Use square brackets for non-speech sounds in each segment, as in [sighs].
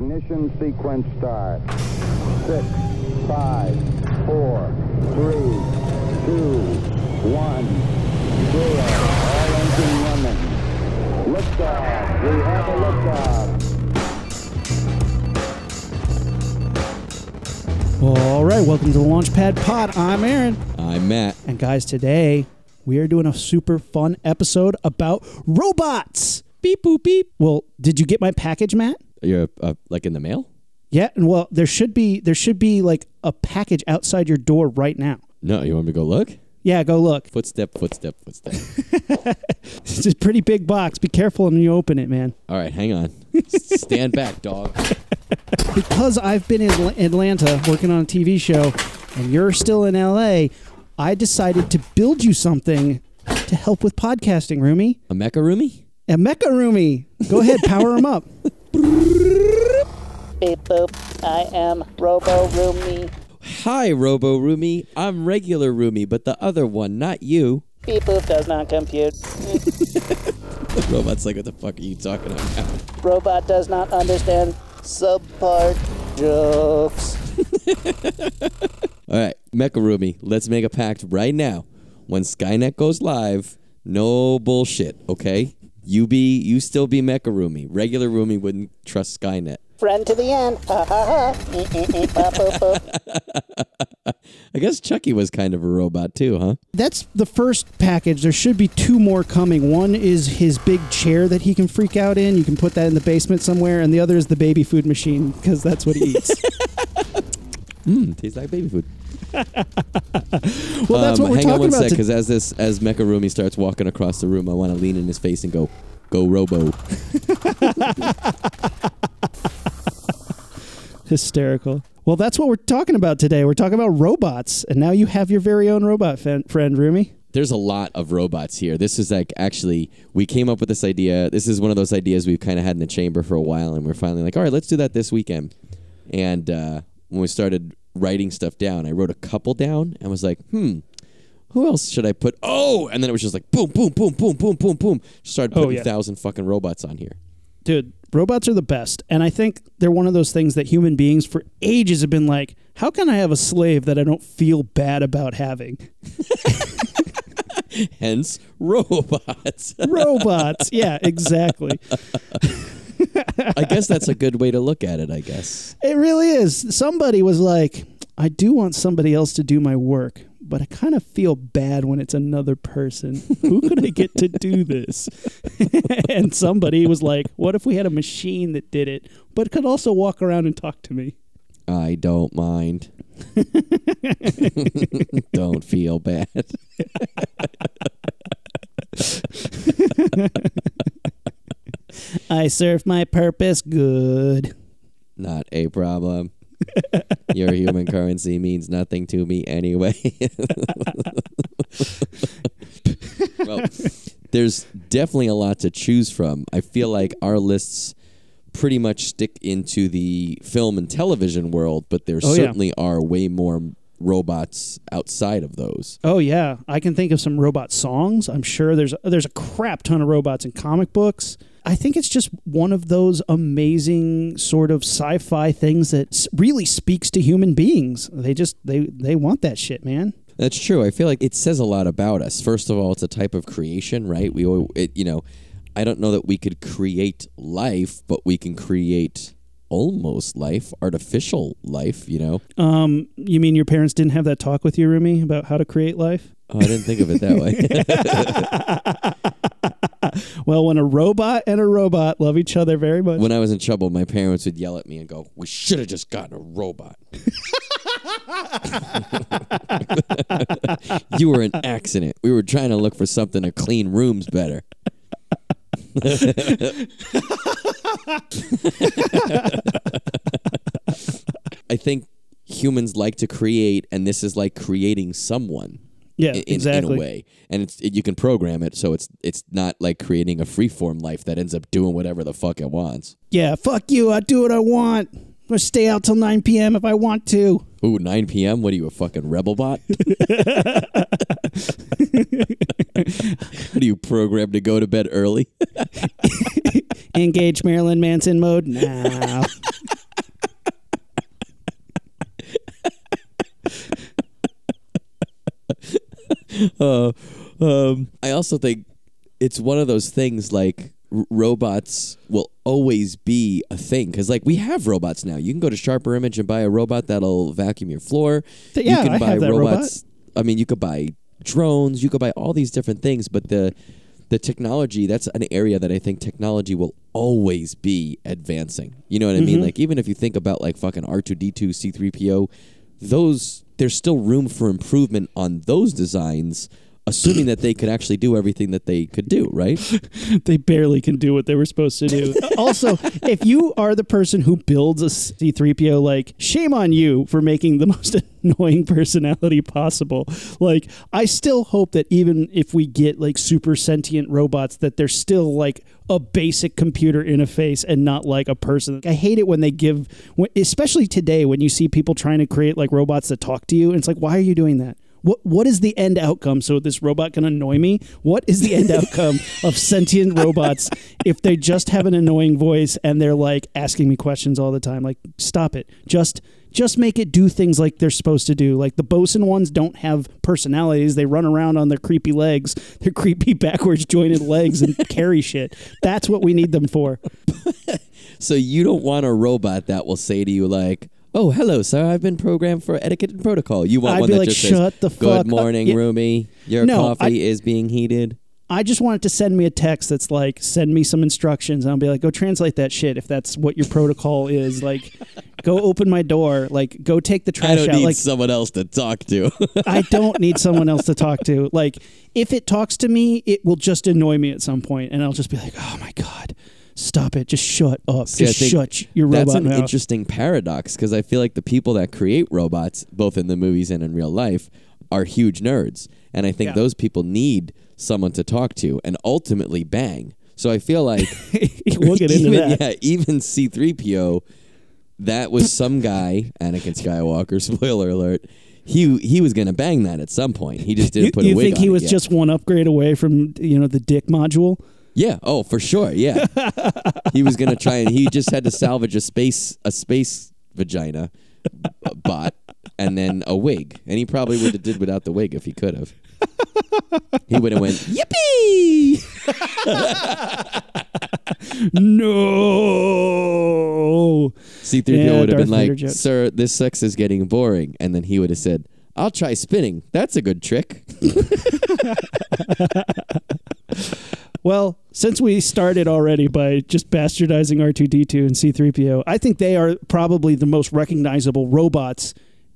Ignition sequence start. Six, five, four, three, two, one, zero. All engine running. Liftoff. We have a liftoff. All right, welcome to the Launchpad Pod. I'm Aaron. I'm Matt. And guys, today we are doing a super fun episode about robots. Beep boop beep. Well, did you get my package, Matt? You're uh, like in the mail? Yeah, and well, there should be there should be like a package outside your door right now. No, you want me to go look? Yeah, go look. Footstep, footstep, footstep. [laughs] It's a pretty big box. Be careful when you open it, man. All right, hang on. [laughs] Stand back, dog. Because I've been in Atlanta working on a TV show and you're still in LA, I decided to build you something to help with podcasting, Rumi. A mecha roomie? A Mecha Rumi. Go ahead, power him up. [laughs] Beep boop. I am Robo Roomy. Hi, Robo Roomie. I'm regular Roomie, but the other one, not you. Beep boop does not compute. The [laughs] robot's like, what the fuck are you talking about? Robot does not understand subpart jokes. [laughs] All right, Mecha Roomie, let's make a pact right now. When Skynet goes live, no bullshit, okay? You be, you still be Mecha Roomie. Regular Roomie wouldn't trust Skynet. Friend to the end. Eh, eh, eh. I guess Chucky was kind of a robot too, huh? That's the first package. There should be two more coming. One is his big chair that he can freak out in. You can put that in the basement somewhere. And the other is the baby food machine because that's what he eats. Mmm, [laughs] tastes like baby food. Well, that's what we're Um, hang on talking one about. because as this as Mecha Rumi starts walking across the room, I want to lean in his face and go, "Go Robo." [laughs] Hysterical. Well, that's what we're talking about today. We're talking about robots. And now you have your very own robot fan- friend, Rumi. There's a lot of robots here. This is like actually we came up with this idea. This is one of those ideas we've kind of had in the chamber for a while, and we're finally like, all right, let's do that this weekend. And uh, when we started writing stuff down, I wrote a couple down and was like, hmm. Who else should I put? Oh, and then it was just like boom, boom, boom, boom, boom, boom, boom. Just started Oh, putting yeah. a thousand fucking robots on here. Dude, robots are the best. And I think they're one of those things that human beings for ages have been like, how can I have a slave that I don't feel bad about having? [laughs] Hence, robots. [laughs] Robots. yeah, exactly. [laughs] I guess that's a good way to look at it. I guess. It really is. Somebody was like, I do want somebody else to do my work, but I kind of feel bad when it's another person. Who could I get to do this? [laughs] and somebody was like, What if we had a machine that did it, but could also walk around and talk to me? I don't mind. [laughs] don't feel bad. [laughs] I serve my purpose good. Not a problem. [laughs] Your human currency means nothing to me anyway. [laughs] well, there's definitely a lot to choose from. I feel like our lists pretty much stick into the film and television world, but there Oh, yeah. certainly are way more robots outside of those. Oh yeah, I can think of some robot songs. I'm sure there's there's a crap ton of robots in comic books. I think it's just one of those amazing sort of sci-fi things that really speaks to human beings. They just they they want that shit, man. That's true. I feel like it says a lot about us. First of all, it's a type of creation, right? We, it, you know, I don't know that we could create life, but we can create almost life, artificial life. You know, Um, you mean your parents didn't have that talk with you, Rumi, about how to create life? oh, I didn't think of it that way. [laughs] [laughs] Well, when a robot and a robot love each other very much. when I was in trouble, my parents would yell at me and go, "We should have just gotten a robot." you were an accident. We were trying to look for something to clean rooms better. [laughs] I think humans like to create, and this is like creating someone yeah, in, exactly. in a way. And it's it, you can program it so it's it's not like creating a freeform life that ends up doing whatever the fuck it wants. Yeah, fuck you. I do what I want. I'm gonna stay out till 9 p.m. if I want to. Ooh, 9 p.m. What are you, a fucking rebel bot? [laughs] what are you programmed to go to bed early? [laughs] [laughs] Engage Marilyn Manson mode now. [laughs] Uh, um, I also think it's one of those things like r- robots will always be a thing because like we have robots now. You can go to Sharper Image and buy a robot that'll vacuum your floor. Th- yeah, you can I buy have that robots. I mean, you could buy drones. You could buy all these different things, but the the technology that's an area that I think technology will always be advancing. You know what I Mm-hmm. mean? Like even if you think about like fucking R two D two C three PO, those there's still room for improvement on those designs. Assuming that they could actually do everything that they could do, right? [laughs] they barely can do what they were supposed to do. [laughs] also, if you are the person who builds a C3PO, like, shame on you for making the [laughs] most annoying personality possible. Like, I still hope that even if we get like super sentient robots, that they're still like a basic computer interface and not like a person. I hate it when they give, when- especially today, when you see people trying to create like robots that talk to you. And it's like, why are you doing that? What what is the end outcome? So this robot can annoy me. What is the end outcome [laughs] of sentient robots if they just have an annoying voice and they're like asking me questions all the time? Like, stop it. Just just make it do things like they're supposed to do. Like the Boston ones don't have personalities. They run around on their creepy legs, their creepy backwards jointed legs, and [laughs] carry shit. That's what we need them for. [laughs] So you don't want a robot that will say to you like, "Oh, hello, sir. I've been programmed for etiquette and protocol." You want I'd one be that like, just "Shut says, the fuck "Good morning, Yeah. roomie. Your No, coffee I- is being heated." I just want it to send me a text that's like, send me some instructions. And I'll be like, go translate that shit if that's what your protocol is. Like, [laughs] go open my door. Like, go take the trash I don't out. need Like, someone else to talk to. [laughs] I don't need someone else to talk to. Like, if it talks to me, it will just annoy me at some point, and I'll just be like, oh my god, stop it, just shut up, See, just shut your robot That's an mouth. interesting paradox because I feel like the people that create robots, both in the movies and in real life, are huge nerds, and I think Yeah. those people need someone to talk to and ultimately bang. So I feel like [laughs] we'll get into even, that. Yeah, even C3PO, that was some guy, [laughs] Anakin Skywalker, [laughs] spoiler alert. He he was gonna bang that at some point. He just didn't You, put you a wig think he was yet. just one upgrade away from you know the dick module? Yeah. Oh, for sure. Yeah. [laughs] he was gonna try and he just had to salvage a space a space vagina bot and then a wig, and he probably would have did without the wig if he could have. He would have went yippee. [laughs] No. C3PO Yeah, would have Darth been Vader like, joke. "Sir, this sex is getting boring," and then he would have said, "I'll try spinning. That's a good trick." [laughs] Well, since we started already by just bastardizing R2D2 and C3PO, I think they are probably the most recognizable robots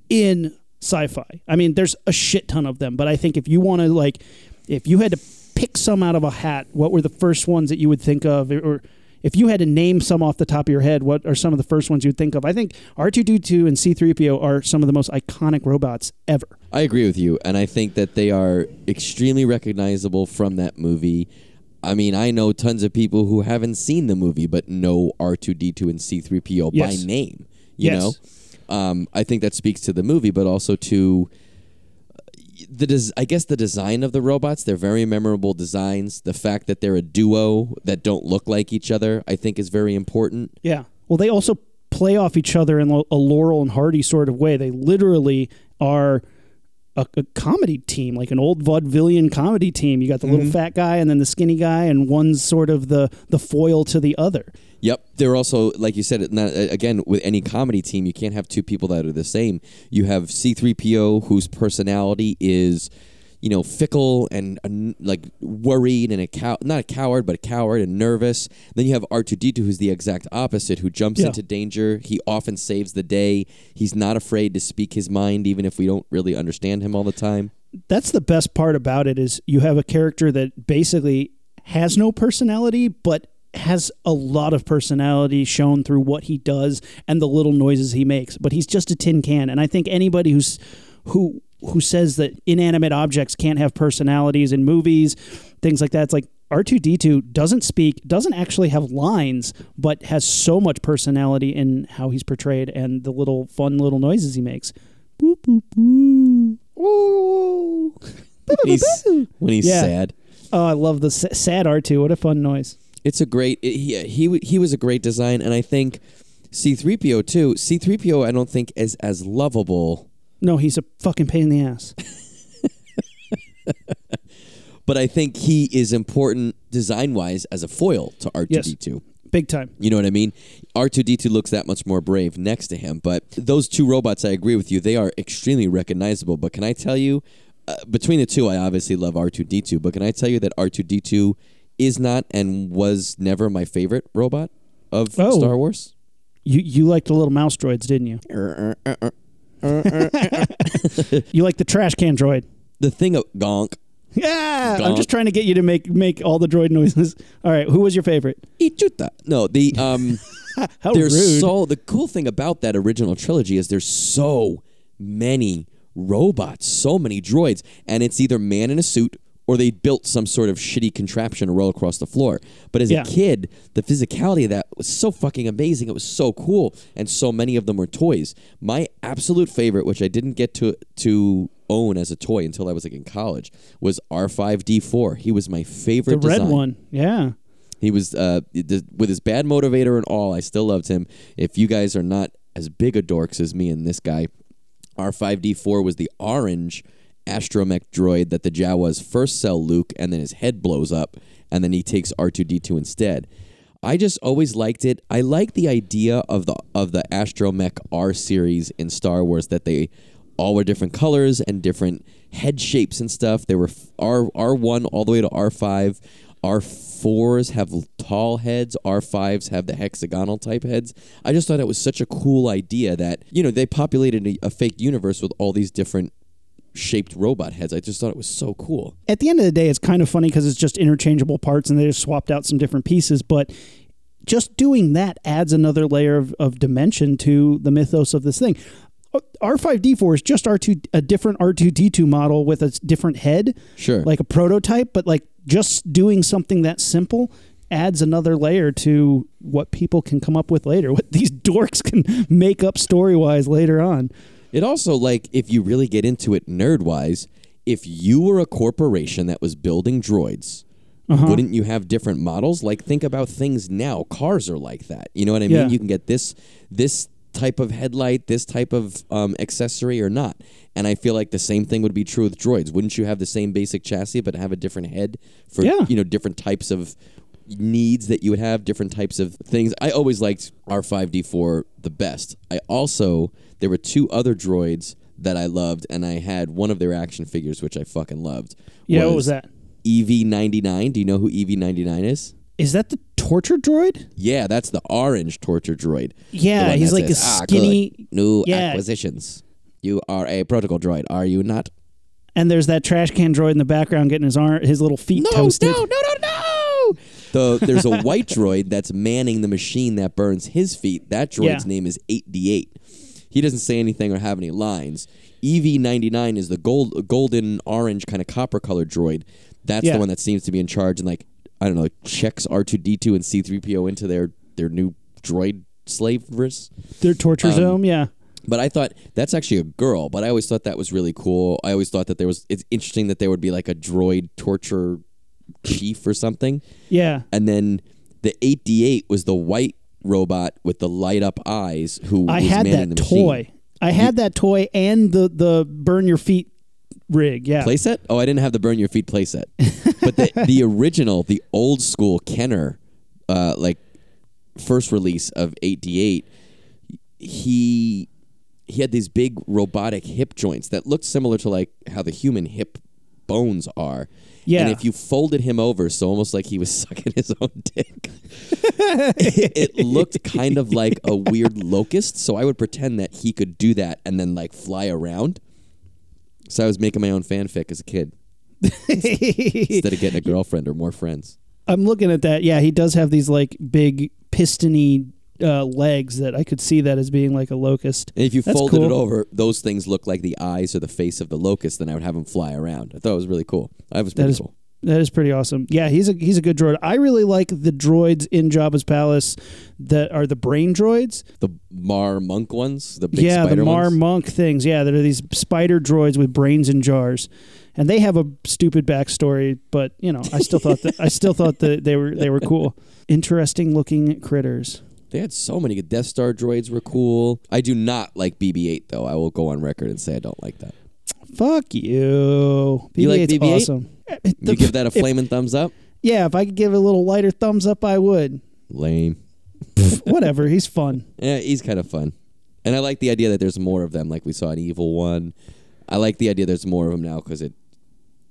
in sci-fi. I mean, there's a shit ton of them, but I think if you want to like if you had to pick some out of a hat, what were the first ones that you would think of or if you had to name some off the top of your head, what are some of the first ones you'd think of? I think R2D2 and C3PO are some of the most iconic robots ever. I agree with you, and I think that they are extremely recognizable from that movie. I mean, I know tons of people who haven't seen the movie but know R2D2 and C3PO Yes. by name. You Yes. know, um, I think that speaks to the movie, but also to uh, the des- I guess the design of the robots. They're very memorable designs. The fact that they're a duo that don't look like each other, I think, is very important. Yeah. Well, they also play off each other in a Laurel and Hardy sort of way. They literally are a, a comedy team, like an old vaudevillian comedy team. You got the little mm-hmm. fat guy and then the skinny guy, and one's sort of the the foil to the other. Yep, they're also like you said. Not, again, with any comedy team, you can't have two people that are the same. You have C-3PO, whose personality is, you know, fickle and uh, like worried and a cow, not a coward, but a coward and nervous. Then you have R2D2, who's the exact opposite, who jumps Yeah. into danger. He often saves the day. He's not afraid to speak his mind, even if we don't really understand him all the time. That's the best part about it is you have a character that basically has no personality, but has a lot of personality shown through what he does and the little noises he makes. But he's just a tin can, and I think anybody who's who who says that inanimate objects can't have personalities in movies, things like that, it's like R2D2 doesn't speak, doesn't actually have lines, but has so much personality in how he's portrayed and the little fun little noises he makes. Boop boop boo. Ooh. When he's, when he's Yeah. sad. Oh, I love the s- sad R2. What a fun noise. It's a great. It, he he he was a great design, and I think C-3PO too. C-3PO, I don't think is as lovable, No, he's a fucking pain in the ass. [laughs] but I think he is important design wise as a foil to R2D2. Big time. You know what I mean? R2D2 looks that much more brave next to him. But those two robots, I agree with you, they are extremely recognizable. But can I tell you, uh, between the two, I obviously love R2D2. But can I tell you that R2D2 is not and was never my favorite robot of Oh. Star Wars? You you liked the little mouse droids, didn't you? Er, er, er, You like the trash can droid. The thing of Gonk. Yeah, I'm just trying to get you to make make all the droid noises. [laughs] All right, who was your favorite? Ichuta. No, the um [laughs] How there's rude. so the cool thing about that original trilogy is there's so many robots, so many droids, and it's either man in a suit or they built some sort of shitty contraption to roll across the floor. But as Yeah. a kid, the physicality of that was so fucking amazing. It was so cool, and so many of them were toys. My absolute favorite, which I didn't get to to own as a toy until I was like in college, was R5D4. He was my favorite. the red design. one. Yeah. He was uh, with his bad motivator and all. I still loved him. If you guys are not as big a dorks as me and this guy, R5D4 was the orange astromech droid that the Jawas first sell Luke, and then his head blows up, and then he takes R2D2 instead. I just always liked it. I like the idea of the of the astromech R series in Star Wars that they all were different colors and different head shapes and stuff. They were R R one all the way to R five. R fours have tall heads. R fives have the hexagonal type heads. I just thought it was such a cool idea that you know they populated a, a fake universe with all these different shaped robot heads. I just thought it was so cool. At the end of the day, it's kind of funny because it's just interchangeable parts and they just swapped out some different pieces. But just doing that adds another layer of, of dimension to the mythos of this thing. Uh, R5D4 is just R2 a different R2D2 model with a different head, Sure. like a prototype, but like just doing something that simple adds another layer to what people can come up with later, [laughs] what these dorks can make up story-wise later on. It also like if you really get into it nerd wise, if you were a corporation that was building droids, Uh-huh. wouldn't you have different models? Like think about things now. Cars are like that. You know what I mean? Yeah. You can get this this type of headlight, this type of um, accessory or not. And I feel like the same thing would be true with droids. Wouldn't you have the same basic chassis but have a different head for Yeah. you know different types of needs that you would have, different types of things. I always liked R5D4 the best. I also there were two other droids that I loved, and I had one of their action figures which I fucking loved. Yeah, what was that? EV99. Do you know who EV99 is? Is that the torture droid? Yeah, that's the orange torture droid. Yeah, he's like says, a "Ah, skinny- good. new Yeah. acquisitions. You are a protocol droid, are you not? And there's that trash can droid in the background getting his arm, his little feet toasted. no, no, no, no. The, there's a white [laughs] droid that's manning the machine that burns his feet. That droid's Yeah. name is 8D8. He doesn't say anything or have any lines. EV99 is the gold, golden orange kind of copper colored droid. That's Yeah. the one that seems to be in charge and like I don't know checks R2D2 and C3PO into their their new droid slavers. Their torture Um, zone, yeah. But I thought that's actually a girl. But I always thought that was really cool. I always thought that there was. It's interesting that there would be like a droid torture chief or something. Yeah. And then the 8D8 was the white robot with the light up eyes who I was had that the machine. toy. I had that toy and the the burn your feet rig. Yeah. Playset? Oh, I didn't have the burn your feet playset. but the the [laughs] original, the old school Kenner, uh, like first release of 8D8, he he had these big robotic hip joints that looked similar to like how the human hip bones are. Yeah. And if you folded him over, so almost like he was [laughs] sucking his own dick, it, it looked kind of like a weird locust. So I would pretend that he could do that and then like fly around. So I was making my own fanfic as a kid instead of getting a [laughs] girlfriend or more friends. I'm looking at that. Yeah, he does have these like big pistony uh, legs that I could see that as being like a locust. And if you That's folded it over, those things look like the eyes or the face of the locust. Then I would have them fly around. I thought it was really cool. That was That pretty is cool. that is pretty awesome. Yeah, he's a he's a good droid. I really like the droids in Jabba's palace that are the brain droids. The Mar Monk ones, the big yeah, the Mar ones. Monk things. Yeah, there are these spider droids with brains in jars. and they have a stupid backstory, but you know, I still thought that I still thought that they were they were cool, [laughs] interesting looking critters. They had so many good Death Star droids were cool. I do not like BB-8 though. I will go on record and say I don't like that. Fuck you. You like BB-8's BB-8? awesome. You give that a [laughs] if- flaming thumbs up? Yeah, if I could give a little lighter thumbs up, I would. Lame. Whatever, he's fun. [laughs] Yeah, he's kind of fun. And I like the idea that there's more of them, like we saw in Evil One. I like the idea there's more of them now because it,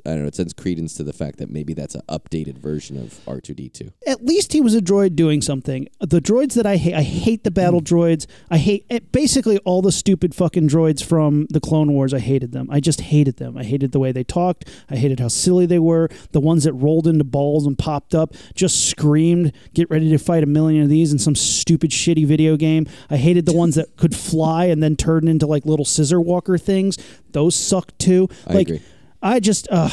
I don't know, it sends credence to the fact that maybe that's an updated version of R2D2. At least he was a droid doing something. The droids that I hate, I hate the battle droids. I hate eh, basically all the stupid fucking droids from the Clone Wars. I hated them. I just hated them. I hated the way they talked. I hated how silly they were. The ones that rolled into balls and popped up just screamed, "Get ready to fight a million of these in some stupid shitty video game." I hated the ones that could fly and then turn into like little scissor walker things. Those sucked too. I like, agree. I just, uh,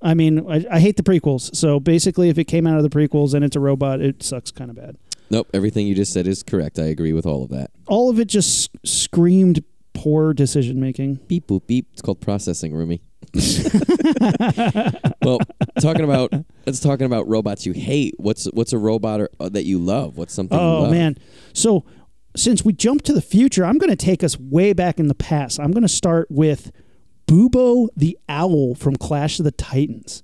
I mean, I, I hate the prequels. So basically, if it came out of the prequels and it's a robot, it sucks kind of bad. Nope, everything you just said is correct. I agree with all of that. All of it just screamed poor decision making. Beep boop beep. It's called processing, Roomy. [laughs] well, talking about let's talking about robots you hate. What's what's a robot or, uh, that you love? What's something? Oh man! So since we jumped to the future, I'm going to take us way back in the past. I'm going to start with Bubo the owl from Clash of the Titans.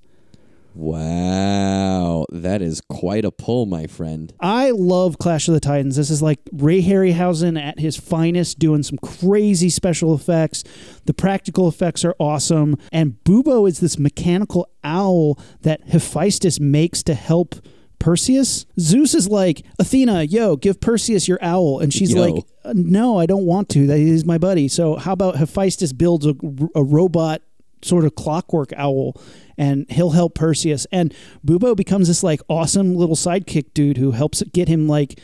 Wow, that is quite a pull, my friend. I love Clash of the Titans. This is like Ray Harryhausen at his finest, doing some crazy special effects. The practical effects are awesome. And Bubo is this mechanical owl that Hephaestus makes to help Perseus. Zeus is like, Athena, yo, give Perseus your owl. And she's Yo. like, "Uh, no, I don't want to. That is my buddy. So how about Hephaestus builds a, a robot sort of clockwork owl and he'll help Perseus and Bubo becomes this like awesome little sidekick dude who helps get him like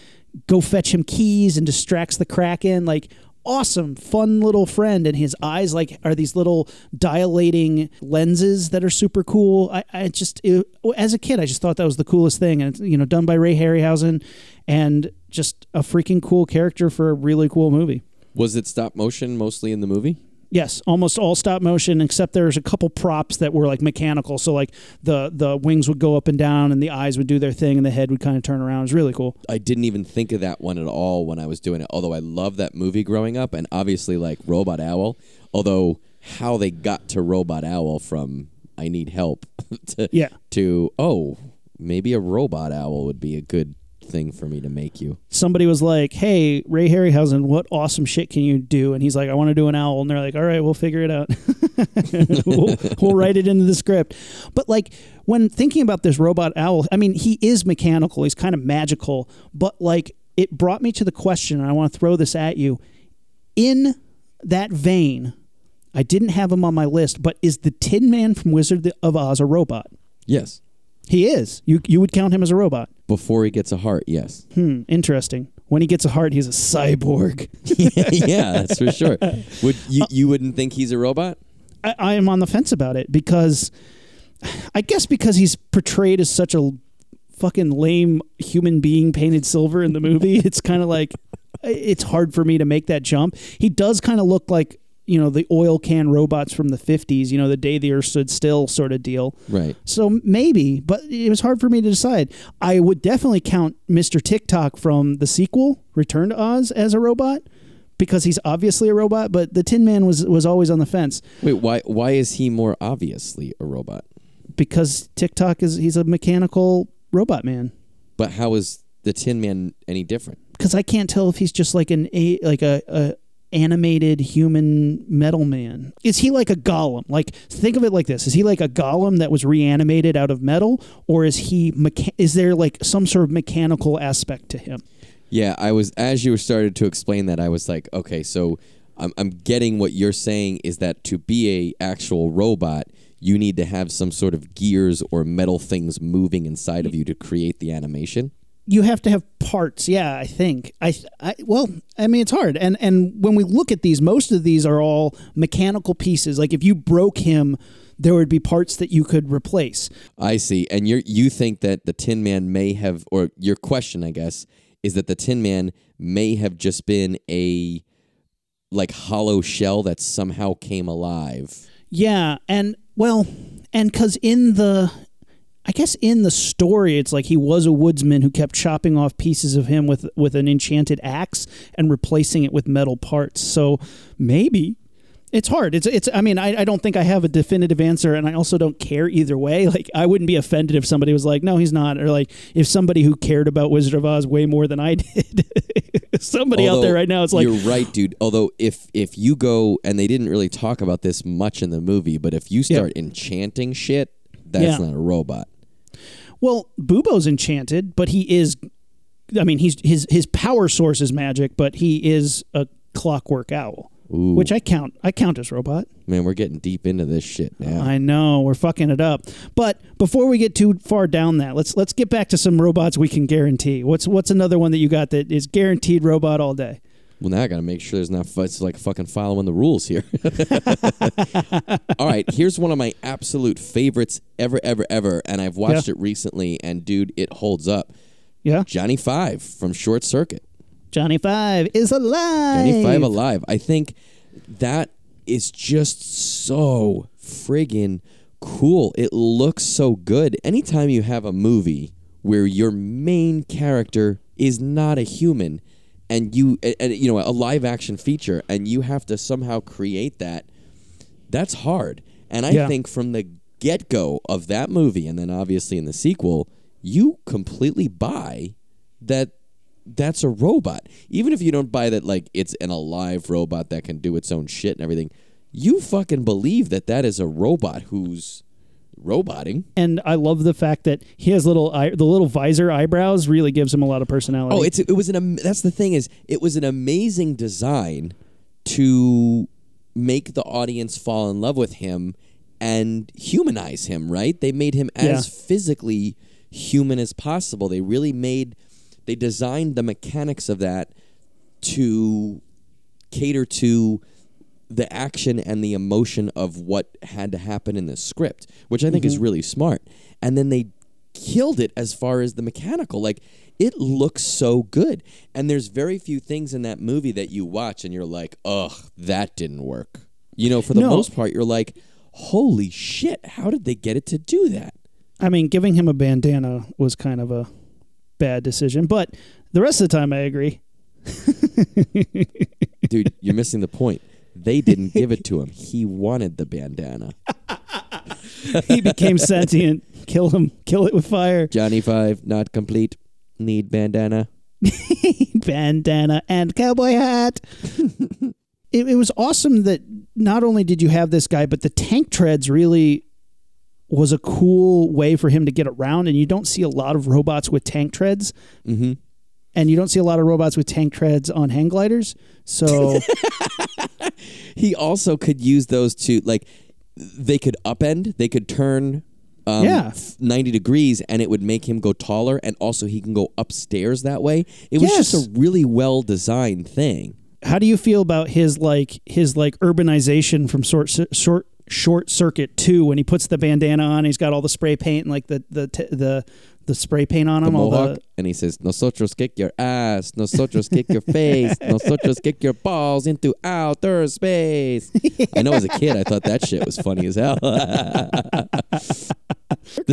go fetch him keys and distracts the Kraken like awesome fun little friend and his eyes like are these little dilating lenses that are super cool I, I just it, as a kid I just thought that was the coolest thing and it's you know done by Ray Harryhausen and just a freaking cool character for a really cool movie Was it stop motion mostly in the movie? Yes, almost all stop motion, except there's a couple props that were like mechanical. So like the the wings would go up and down, and the eyes would do their thing, and the head would kind of turn around. It was really cool. I didn't even think of that one at all when I was doing it. Although I love that movie growing up, and obviously like Robot Owl. Although how they got to Robot Owl from I need help [laughs] to Yeah. to oh maybe a robot owl would be a good thing for me to make you. Somebody was like, "Hey, Ray Harryhausen, what awesome shit can you do?" And he's like, "I want to do an owl." And they're like, "All right, we'll figure it out. [laughs] we'll, we'll write it into the script." But like when thinking about this robot owl, I mean, he is mechanical. He's kind of magical, but like it brought me to the question, and I want to throw this at you. In that vein, I didn't have him on my list, but is the Tin Man from Wizard of Oz a robot? Yes. He is. You you would count him as a robot. Before he gets a heart, yes. Hmm, interesting. When he gets a heart, he's a cyborg. [laughs] yeah, that's for sure. Would you you wouldn't think he's a robot? I, I am on the fence about it because I guess because he's portrayed as such a fucking lame human being painted silver in the movie, it's kind of like [laughs] it's hard for me to make that jump. He does kind of look like you know the oil can robots from the 50s you know the day the earth stood still sort of deal Right. so maybe but it was hard for me to decide i would definitely count mr tiktok from the sequel return to oz as a robot because he's obviously a robot but the tin man was was always on the fence Wait, why why is he more obviously a robot? because tiktok is he's a mechanical robot man But how is the Tin Man any different? because i can't tell if he's just like an a like a, a animated human metal man. Is he like a golem? Like think of it like this. Is he like a golem that was reanimated out of metal or is he mecha- is there like some sort of mechanical aspect to him? Yeah, I was as you started to explain that, I was like, okay, so I'm I'm getting what you're saying is that to be a actual robot, you need to have some sort of gears or metal things moving inside of you to create the animation. You have to have parts yeah i think I, I well i mean it's hard and and when we look at these most of these are all mechanical pieces like if you broke him there would be parts that you could replace I see. And you you think that the Tin Man may have, or your question, I guess, is that the Tin Man may have just been a like hollow shell that somehow came alive. yeah and Well, and because in the, I guess in the story, it's like he was a woodsman who kept chopping off pieces of him with with an enchanted axe and replacing it with metal parts. So maybe it's hard. It's it's. I mean, I, I don't think I have a definitive answer, and I also don't care either way. [laughs] Like I wouldn't be offended if somebody was like, "No, he's not," or like if somebody who cared about Wizard of Oz way more than I [laughs] did. [laughs] somebody out there right now, it's like, you're right, dude. Although if if you go and they didn't really talk about this much in the movie, but if you Yeah. start enchanting shit, that's Yeah. not a robot. Well, Bubo's enchanted, but he is. I mean, he's his his power source is magic, but he is a clockwork owl, Ooh. which I count. I count as robot. Man, we're getting deep into this shit now. I know we're fucking it up. But before we get too far down that, let's let's get back to some robots we can guarantee. What's what's another one that you got that is guaranteed robot all day? Well, now I got to make sure there's not it's like fucking following the rules here. [laughs] All right, here's one of my absolute favorites ever, ever, ever, and I've watched Yeah. it recently, and dude, it holds up. Yeah, Johnny Five from Short Circuit. Johnny Five is alive. Johnny Five alive. I think that is just so friggin' cool. It looks so good. Anytime you have a movie where your main character is not a human and you and, and, you know a live action feature and you have to somehow create that that's hard. And I Yeah. think from the get go of that movie, and then obviously in the sequel, you completely buy that that's a robot. Even if you don't buy that, like it's an alive robot that can do its own shit and everything, you fucking believe that that is a robot who's roboting. And I love the fact that he has little eye, the little visor eyebrows really gives him a lot of personality. Oh, it's it was an am- that's the thing is it was an amazing design to make the audience fall in love with him and humanize him, right? They made him as Yeah. physically human as possible. They really made they designed the mechanics of that to cater to the action and the emotion of what had to happen in the script, which I think is mm-hmm. really smart. And then they killed it as far as the mechanical. Like it looks so good. And there's very few things in that movie that you watch and you're like, ugh, that didn't work. You know, for the No. most part, you're like, holy shit, how did they get it to do that? I mean, giving him a bandana was kind of a bad decision, but the rest of the time I agree. [laughs] Dude, you're missing the point. They didn't give it to him. He wanted the bandana. He became sentient. Kill him. Kill it with fire. Johnny Five, not complete. Need bandana. [laughs] bandana and cowboy hat. [laughs] it, it was awesome that not only did you have this guy, but the tank treads really was a cool way for him to get around. And you don't see a lot of robots with tank treads, Mm-hmm. And you don't see a lot of robots with tank treads on hang gliders. So [laughs] He also could use those to like they could upend, they could turn um, Yeah. f- 90 degrees and it would make him go taller and also he can go upstairs that way. It was Yes. just a really well designed thing. how do you feel about his like his like urbanization from short short short circuit 2 when he puts the bandana on he's got all the spray paint and like the the t- the the spray paint on The him all mohawk the and he says, "Nosotros kick your ass, nosotros kick your face, [laughs] nosotros kick your balls into outer space." I know as a kid I thought that shit was funny as hell. [laughs] the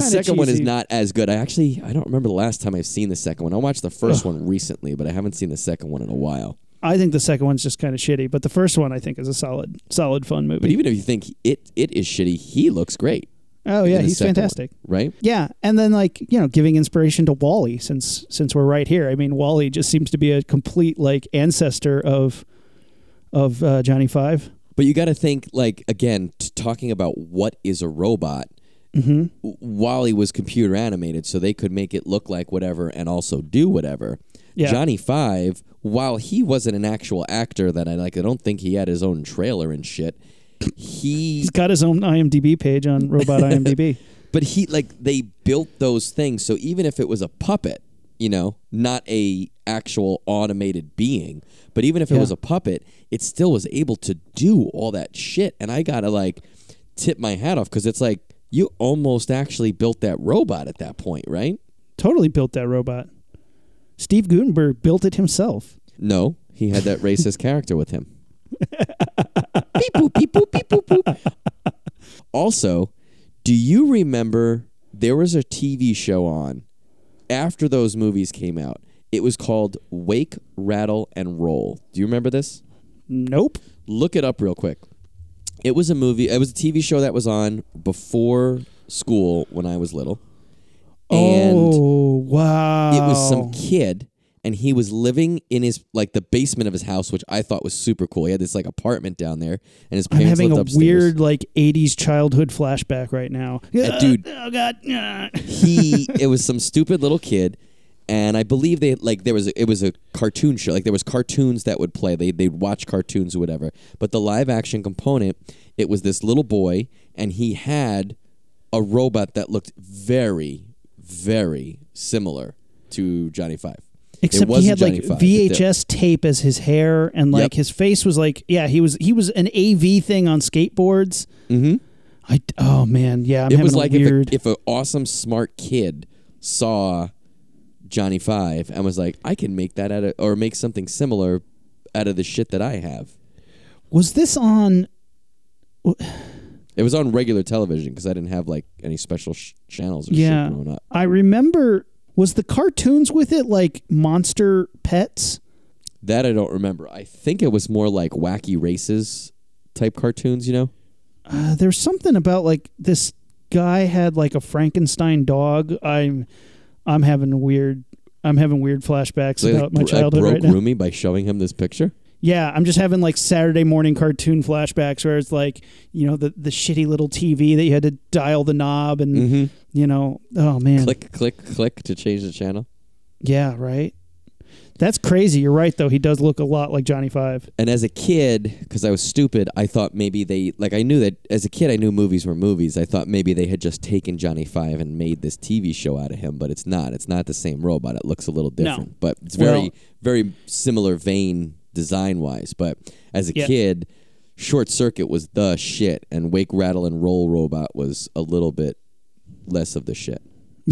second one is not as good. I actually I don't remember the last time I've seen the second one. I watched the first one recently, but I haven't seen the second one in a while. I think the second one's just kind of shitty, but the first one I think is a solid, solid, fun movie. But even if you think it it is shitty, he looks great. oh yeah, he's second one, fantastic. right? Yeah, and then like you know, giving inspiration to WALL-E since since we're right here. I mean, WALL-E just seems to be a complete like ancestor of of uh, Johnny Five. But you got to think like again, t- talking about what is a robot. Mm-hmm. WALL-E was computer animated, so they could make it look like whatever and also do whatever. Yeah. Johnny Five, while he wasn't an actual actor, that I like, I don't think he had his own trailer and shit. He He's got his own IMDb page on Robot [laughs] IMDb. But he like they built those things so even if it was a puppet, you know, not a actual automated being, but even if it Yeah. was a puppet, it still was able to do all that shit and I got to like tip my hat off cuz it's like you almost actually built that robot at that point, right? totally built that robot. Steve Guttenberg built it himself. No, he had that racist [laughs] character with him. [laughs] beep boop beep boop beep boop boop. Also, do you remember there was a TV show on after those movies came out? It was called Wake, Rattle, and Roll. Do you remember this? Nope. Look it up real quick. It was a movie. It was a TV show that was on before school when I was little, and oh wow! it was some kid, and he was living in his like the basement of his house, which I thought was super cool. He had this like apartment down there, and his parents I'm having lived a upstairs. weird like '80s childhood flashback right now. Uh, dude. Oh god. [laughs] He it was some stupid little kid and i believe they like there was a, it was a cartoon show like there was cartoons that would play they, they'd watch cartoons or whatever but the live action component it was this little boy and he had a robot that looked very very similar to johnny five Except he had like Johnny Five, VHS tape as his hair, and like Yep. his face was like, yeah, he was he was an AV thing on skateboards. Mhm. I oh man, yeah, I'm it was like weird. if, a, if an awesome smart kid saw johnny five and was like i can make that out of or make something similar out of the shit that i have was this on? It was on regular television because I didn't have like any special sh- channels or Yeah, shit growing up. I remember. Was the cartoons with it like Monster Pets? That I don't remember. I think it was more like wacky races type cartoons. You know? Uh, there's something about like this guy had like a Frankenstein dog. I'm I'm having weird I'm having weird flashbacks So, about my bro- childhood broke right now. Roomy by showing him this picture. Yeah, I'm just having like Saturday morning cartoon flashbacks where it's like, you know, the the shitty little TV that you had to dial the knob and Mm-hmm. you know, oh man. Click, click, click to change the channel. Yeah, right. That's crazy. You're right though. He does look a lot like Johnny Five. And as a kid, because I was stupid, I thought maybe they like I knew that as a kid I knew movies were movies. I thought maybe they had just taken Johnny Five and made this TV show out of him, but it's not. It's not the same robot. It looks a little No. different, but it's very Well- very similar vein design wise. But as a Yeah. kid, Short Circuit was the shit, and Wake Rattle and Roll Robot was a little bit less of the shit. [laughs]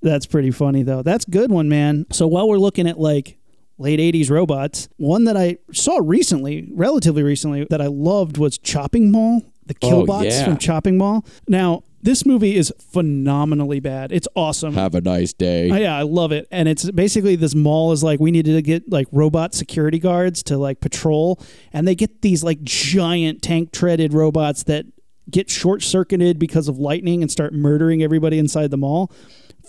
That's pretty funny though. That's a good one, man. So while we're looking at like late 80s robots, one that I saw recently, relatively recently that I loved was Chopping Mall, the Oh, Killbots yeah. from Chopping Mall. Now, this movie is phenomenally bad. It's awesome. Have a nice day. Oh, yeah, I love it. And it's basically this mall is like we needed to get like robot security guards to like patrol, and they get these like giant tank treaded robots that get short circuited because of lightning and start murdering everybody inside the mall.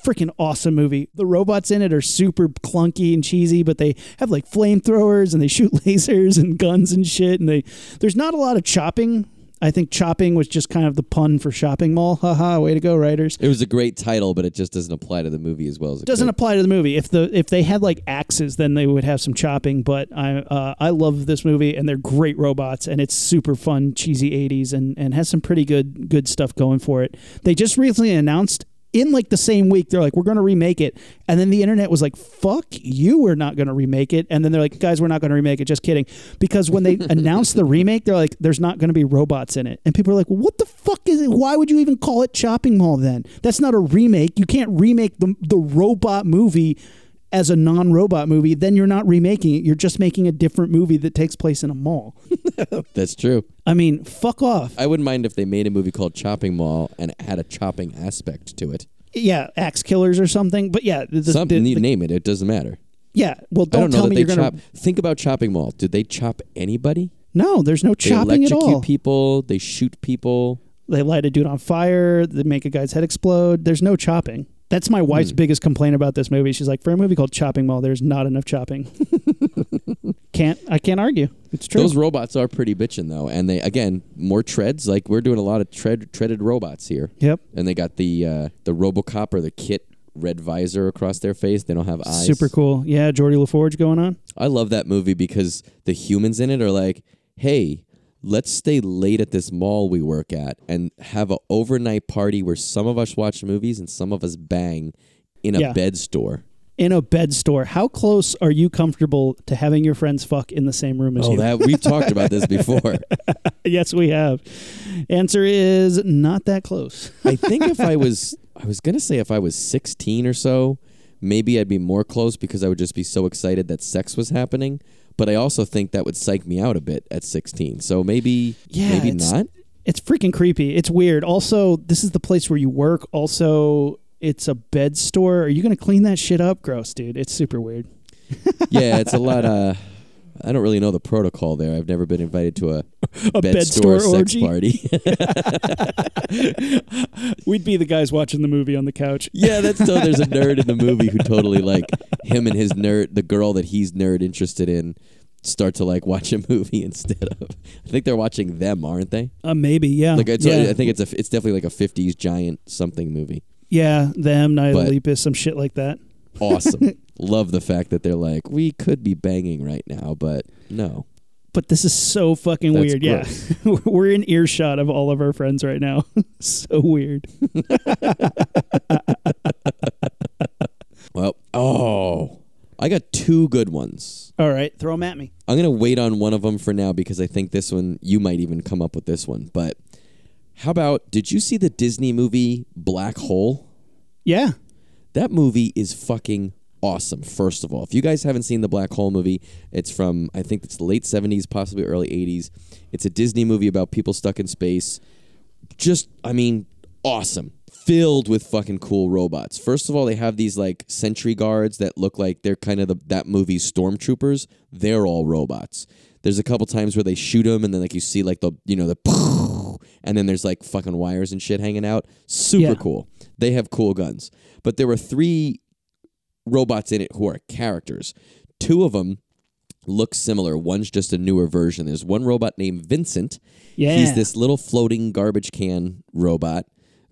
Freaking awesome movie. The robots in it are super clunky and cheesy, but they have like flamethrowers and they shoot [laughs] lasers and guns and shit. And they there's not a lot of chopping. I think chopping was just kind of the pun for shopping mall. [laughs] Haha, way to go, writers it was a great title, but it just doesn't apply to the movie as well as it doesn't could. apply to the movie. If the if they had like axes, then they would have some chopping. But I uh, I love this movie, and they're great robots, and it's super fun, cheesy '80s, and and has some pretty good good stuff going for it. They just recently announced. In like the same week, they're like, "We're going to remake it," and then the internet was like, "Fuck you, we're not going to remake it." And then they're like, "Guys, we're not going to remake it." Just kidding, because when they [laughs] announced the remake, they're like, "There's not going to be robots in it," and people are like, well, "What the fuck is it? Why would you even call it Chopping Mall then? That's not a remake. You can't remake the the robot movie as a non-robot movie. Then you're not remaking it. You're just making a different movie that takes place in a mall. [laughs] That's true. I mean, fuck off. I wouldn't mind if they made a movie called Chopping Mall and it had a chopping aspect to it. Yeah, axe killers or something. But yeah, the, Something the- you the- name it, it doesn't matter. yeah. Well, don't, don't know tell that me they you're gonna. chop. Think about Chopping Mall. Did they chop anybody? No, there's no They chopping at electrocute all. people. They shoot people. They light a dude on fire. They make a guy's head explode. There's no chopping. That's my wife's biggest complaint about this movie. She's like, for a movie called Chopping Mall, there's not enough chopping. [laughs] can't I can't argue. It's true. Those robots are pretty bitching though, and they again more treads. Like we're doing a lot of tread treaded robots here, yep. and they got the uh, the RoboCop or the KITT red visor across their face. They don't have eyes. Super cool. Yeah, Geordi La Forge going on. I love that movie because the humans in it are like, hey, let's stay late at this mall we work at and have an overnight party where some of us watch movies and some of us bang in a Yeah. bed store. In a bed store. How close are you comfortable to having your friends fuck in the same room as Oh, you? that we've talked about this before. [laughs] yes, we have. Answer is not that close. [laughs] I think if I was, I was gonna say if I was 16 or so, maybe I'd be more close because I would just be so excited that sex was happening. But I also think that would psych me out a bit at 16. So maybe, Yeah, maybe it's- not. It's freaking creepy. It's weird. Also, this is the place where you work. Also, it's a bed store. Are you going to clean that shit up? Gross, dude. It's super weird. yeah, it's a lot. Uh, [laughs] I don't really know the protocol there. I've never been invited to a, [laughs] A bed, bed store, store sex party. [laughs] We'd be the guys watching the movie on the couch. [laughs] yeah, that's so. There's a nerd in the movie who totally like him and his nerd, the girl that he's nerd interested in, start to like watch a movie instead of. I think they're watching them, aren't they? Uh, maybe, yeah. Like it's, yeah. I think it's a, it's definitely like a '50s giant something movie. yeah, them, Night of But- the Lepus, some shit like that. Awesome. [laughs] Love the fact that they're like, we could be banging right now, but no. But this is so fucking That's weird. Yeah. [laughs] We're in earshot of all of our friends right now. [laughs] so weird. Well, oh, I got two good ones. All right, throw them at me. I'm gonna wait on one of them for now because I think this one you might even come up with this one. But how about? Did you see the Disney movie Black Hole? Yeah. That movie is fucking awesome. First of all, if you guys haven't seen the Black Hole movie, it's from I think it's the late '70s, possibly early '80s. It's a Disney movie about people stuck in space. Just, I mean, awesome. Filled with fucking cool robots. First of all, they have these like sentry guards that look like they're kind of the, that movie's stormtroopers. They're all robots. There's a couple times where they shoot them, and then like you see like the you know the, [laughs] and then there's like fucking wires and shit hanging out. Super Yeah. cool. They have cool guns. But there were three robots in it who are characters. Two of them look similar. One's just a newer version. There's one robot named Vincent. Yeah. He's this little floating garbage can robot,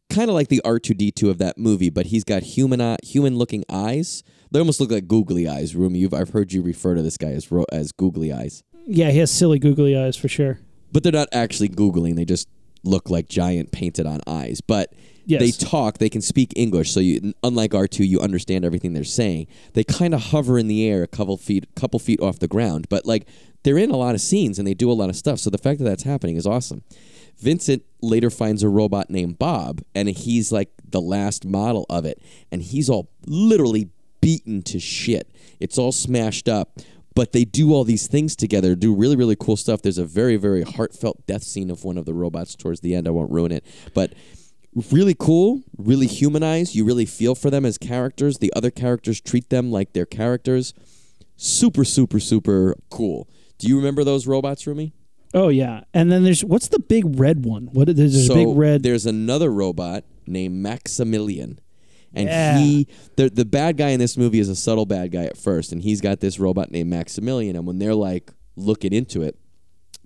kind of like the R2D2 of that movie, but he's got human human looking eyes. They almost look like googly eyes. Rumi, you've I've heard you refer to this guy as ro- as googly eyes, Yeah, he has silly googly eyes for sure. but they're not actually googling. They just look like giant painted on eyes. But Yes. they talk. They can speak English. So you, unlike R two, you understand everything they're saying. They kind of hover in the air a couple feet, couple feet off the ground, but like they're in a lot of scenes and they do a lot of stuff. So the fact that that's happening is awesome. Vincent later finds a robot named Bob, and he's like the last model of it, and he's all literally beaten to shit. It's all smashed up. But they do all these things together, do really, really cool stuff. There's a very, very heartfelt death scene of one of the robots towards the end. I won't ruin it. But really cool, really humanized. You really feel for them as characters. The other characters treat them like they're characters. Super, super, super cool. Do you remember those robots, Rumi? Oh yeah. And then there's what's the big red one? What there's a so big red there's another robot named Maximilian. And Yeah. he the the bad guy in this movie is a subtle bad guy at first, and he's got this robot named Maximilian, and when they're like looking into it,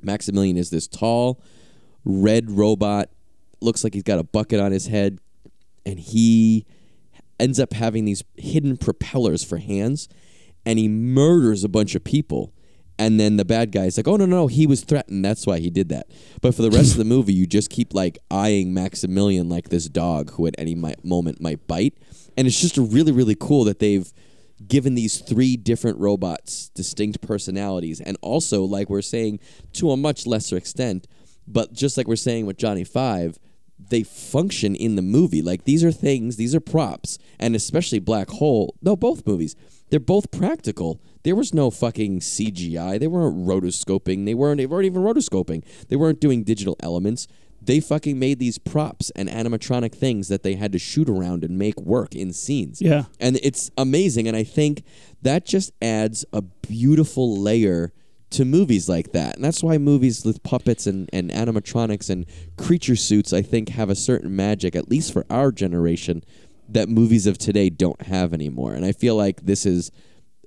Maximilian is this tall, red robot, looks like he's got a bucket on his head, and he ends up having these hidden propellers for hands, and he murders a bunch of people. And then the bad guy's like, "Oh no, no, no, he was threatened. That's why he did that." But for the rest of the [laughs] movie, you just keep like eyeing Maximilian like this dog who at any mi- moment might bite, and it's just really, really cool that they've given these three different robots distinct personalities, and also, like we're saying, to a much lesser extent, but just like we're saying with Johnny Five, they function in the movie. Like these are things, these are props, and especially Black Hole. No, both movies. They're both practical. There was no fucking CGI. They weren't rotoscoping. They weren't. They weren't even rotoscoping. They weren't doing digital elements. They fucking made these props and animatronic things that they had to shoot around and make work in scenes. Yeah. And it's amazing. And I think that just adds a beautiful layer to movies like that. And that's why movies with puppets and, and animatronics and creature suits, I think, have a certain magic, at least for our generation, that movies of today don't have anymore. And I feel like this is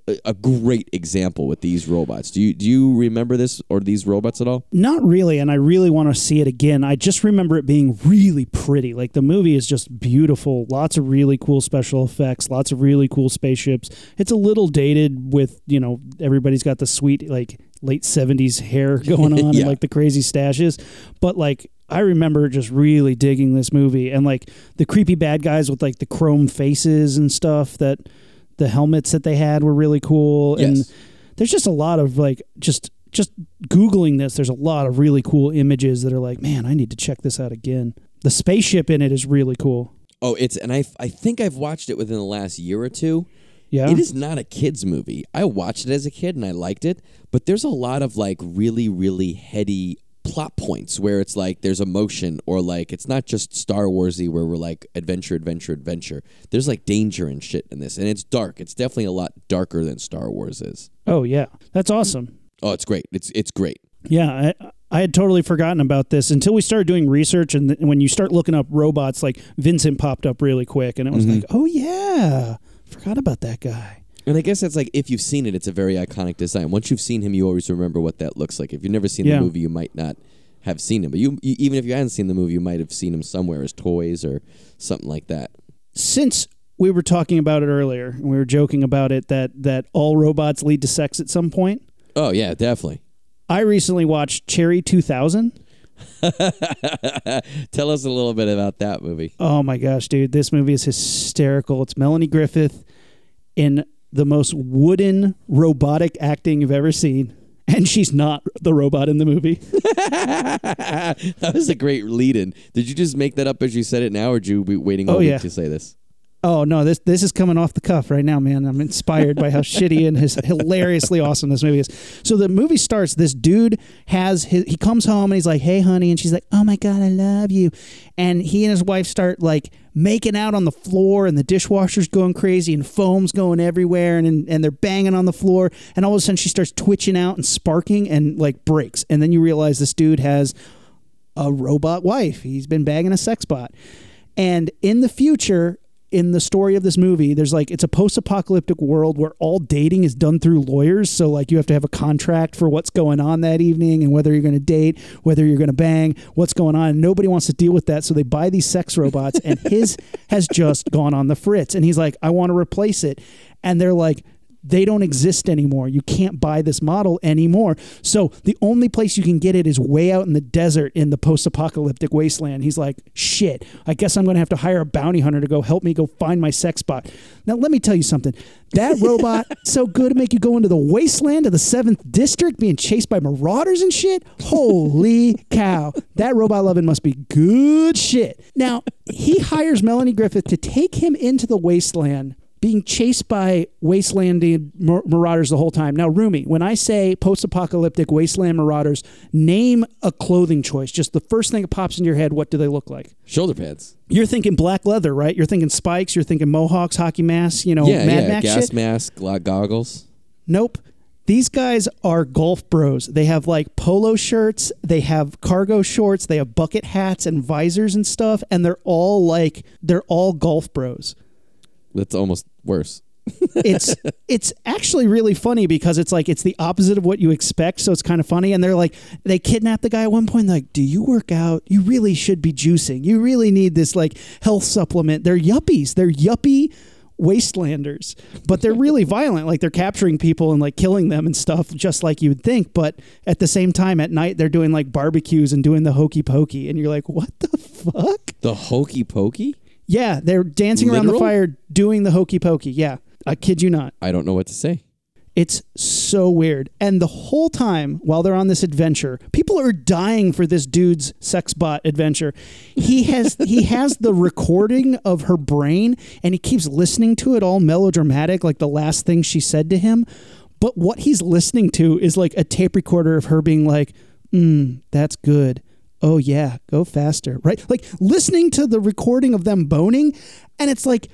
a, great example with these robots. Do you do you remember this or these robots at all? Not really, and I really want to see it again. I just remember it being really pretty. Like the movie is just beautiful. Lots of really cool special effects, lots of really cool spaceships. It's a little dated with, you know, everybody's got the sweet like late 70s hair [laughs] going on Yeah. and like the crazy stashes, but like I remember just really digging this movie and like the creepy bad guys with like the chrome faces and stuff that the helmets that they had were really cool. And there's just a lot of like just just googling this there's a lot of really cool images that are like man i need to check this out again. The spaceship in it is really cool. Oh, it's and I I think I've watched it within the last year or two, Yeah. It is not a kids movie. I watched it as a kid and I liked it, but there's a lot of like really really heady plot points where it's like there's emotion or like it's not just Star Warsy where we're like adventure adventure adventure. There's like danger and shit in this and it's dark. It's definitely a lot darker than Star Wars is. Oh yeah, that's awesome. Oh, it's great. It's it's great. Yeah, I, I had totally forgotten about this until we started doing research, and th- when you start looking up robots, like Vincent popped up really quick, and it was mm-hmm. like, oh yeah, forgot about that guy. And I guess that's like if you've seen it, it's a very iconic design. Once you've seen him, you always remember what that looks like. If you've never seen Yeah. the movie, you might not have seen him. But you, you, even if you hadn't seen the movie, you might have seen him somewhere as toys or something like that. Since we were talking about it earlier, and we were joking about it that that all robots lead to sex at some point. Oh yeah, definitely. I recently watched Cherry 2000. [laughs] Tell us a little bit about that movie. Oh my gosh, dude, this movie is hysterical. It's Melanie Griffith in the most wooden robotic acting you've ever seen. And she's not the robot in the movie. [laughs] [laughs] that was a great lead-in. Did you just make that up as you said it now, or did you be waiting all Oh, week yeah. to say this? Oh no, this this is coming off the cuff right now, man. I'm inspired by how [laughs] shitty and his hilariously awesome this movie is. So the movie starts. This dude has his. He comes home and he's like, "Hey, honey," and she's like, "Oh my god, I love you." And he and his wife start like making out on the floor, and the dishwasher's going crazy, and foam's going everywhere, and and they're banging on the floor, and all of a sudden she starts twitching out and sparking and like breaks, and then you realize this dude has a robot wife. He's been bagging a sex bot. And in the future, in the story of this movie, there's like it's a post-apocalyptic world where all dating is done through lawyers. So like you have to have a contract for what's going on that evening and whether you're going to date, whether you're going to bang, what's going on. And nobody wants to deal with that, so they buy these sex robots. and his [laughs] has just gone on the fritz, and he's like, I want to replace it. And they're like, they don't exist anymore. You can't buy this model anymore. So the only place you can get it is way out in the desert in the post-apocalyptic wasteland. He's like, shit, I guess I'm going to have to hire a bounty hunter to go help me go find my sex bot. Now let me tell you something. That robot [laughs] so good to make you go into the wasteland of the seventh district being chased by marauders and shit. Holy cow. That robot loving must be good shit. Now he hires Melanie Griffith to take him into the wasteland being chased by wastelanding mar- marauders the whole time. Now, Rumi, when I say post-apocalyptic wasteland marauders, name a clothing choice. Just the first thing that pops in your head. What do they look like? Shoulder pads. You're thinking black leather, right? You're thinking spikes. You're thinking mohawks, hockey masks. You know, yeah, Mad yeah. Max Gas shit. mask, goggles. Nope. These guys are golf bros. They have like polo shirts, they have cargo shorts, they have bucket hats and visors and stuff, and they're all like they're all golf bros. That's almost worse. [laughs] it's it's actually really funny because it's like it's the opposite of what you expect. So it's kind of funny. And they're like they kidnap the guy at one point like do you work out? You really should be juicing. You really need this like health supplement. They're yuppies. They're yuppie wastelanders but they're really [laughs] violent. Like they're capturing people and like killing them and stuff just like you would think. But at the same time at night they're doing like barbecues and doing the hokey pokey. And you're like what the fuck? The hokey pokey? Yeah they're dancing around the fire doing the hokey pokey yeah i kid you not I don't know what to say. it's so weird. And the whole time while they're on this adventure, people are dying for this dude's sex bot adventure. He has [laughs] he has the recording of her brain and he keeps listening to it all melodramatic like the last thing she said to him. But what he's listening to is like a tape recorder of her being like, "Mm, that's good." Oh yeah, go faster. Right? Like listening to the recording of them boning and it's like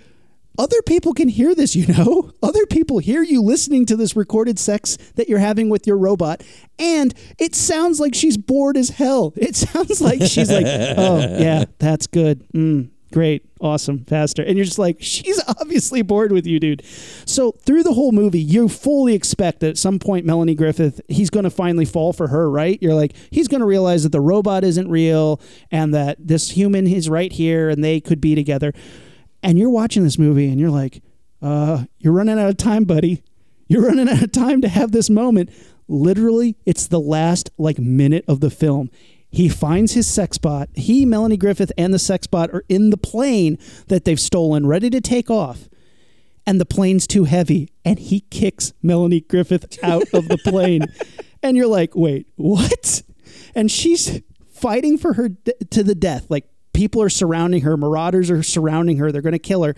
other people can hear this, you know? [laughs] Other people hear you listening to this recorded sex that you're having with your robot. And it sounds like she's bored as hell. It [laughs] sounds like she's like, oh, yeah, that's good. Mm, great. Awesome. Faster. And you're just like, she's [laughs] obviously bored with you, dude. So through the whole movie, you fully expect that at some point, Melanie Griffith, he's going to finally fall for her, right? You're like, he's going to realize that the robot isn't real and that this human is right here and they could be together and you're watching this movie and you're like, uh, you're running out of time, buddy. You're running out of time to have this moment. Literally, it's the last like minute of the film. He finds his sex bot. He, Melanie Griffith, and the sex bot are in the plane that they've stolen, ready to take off. And the plane's too heavy, and he kicks Melanie Griffith out of the plane. [laughs] and you're like, wait, what? And she's fighting for her d- to the death. Like people are surrounding her, marauders are surrounding her, they're going to kill her.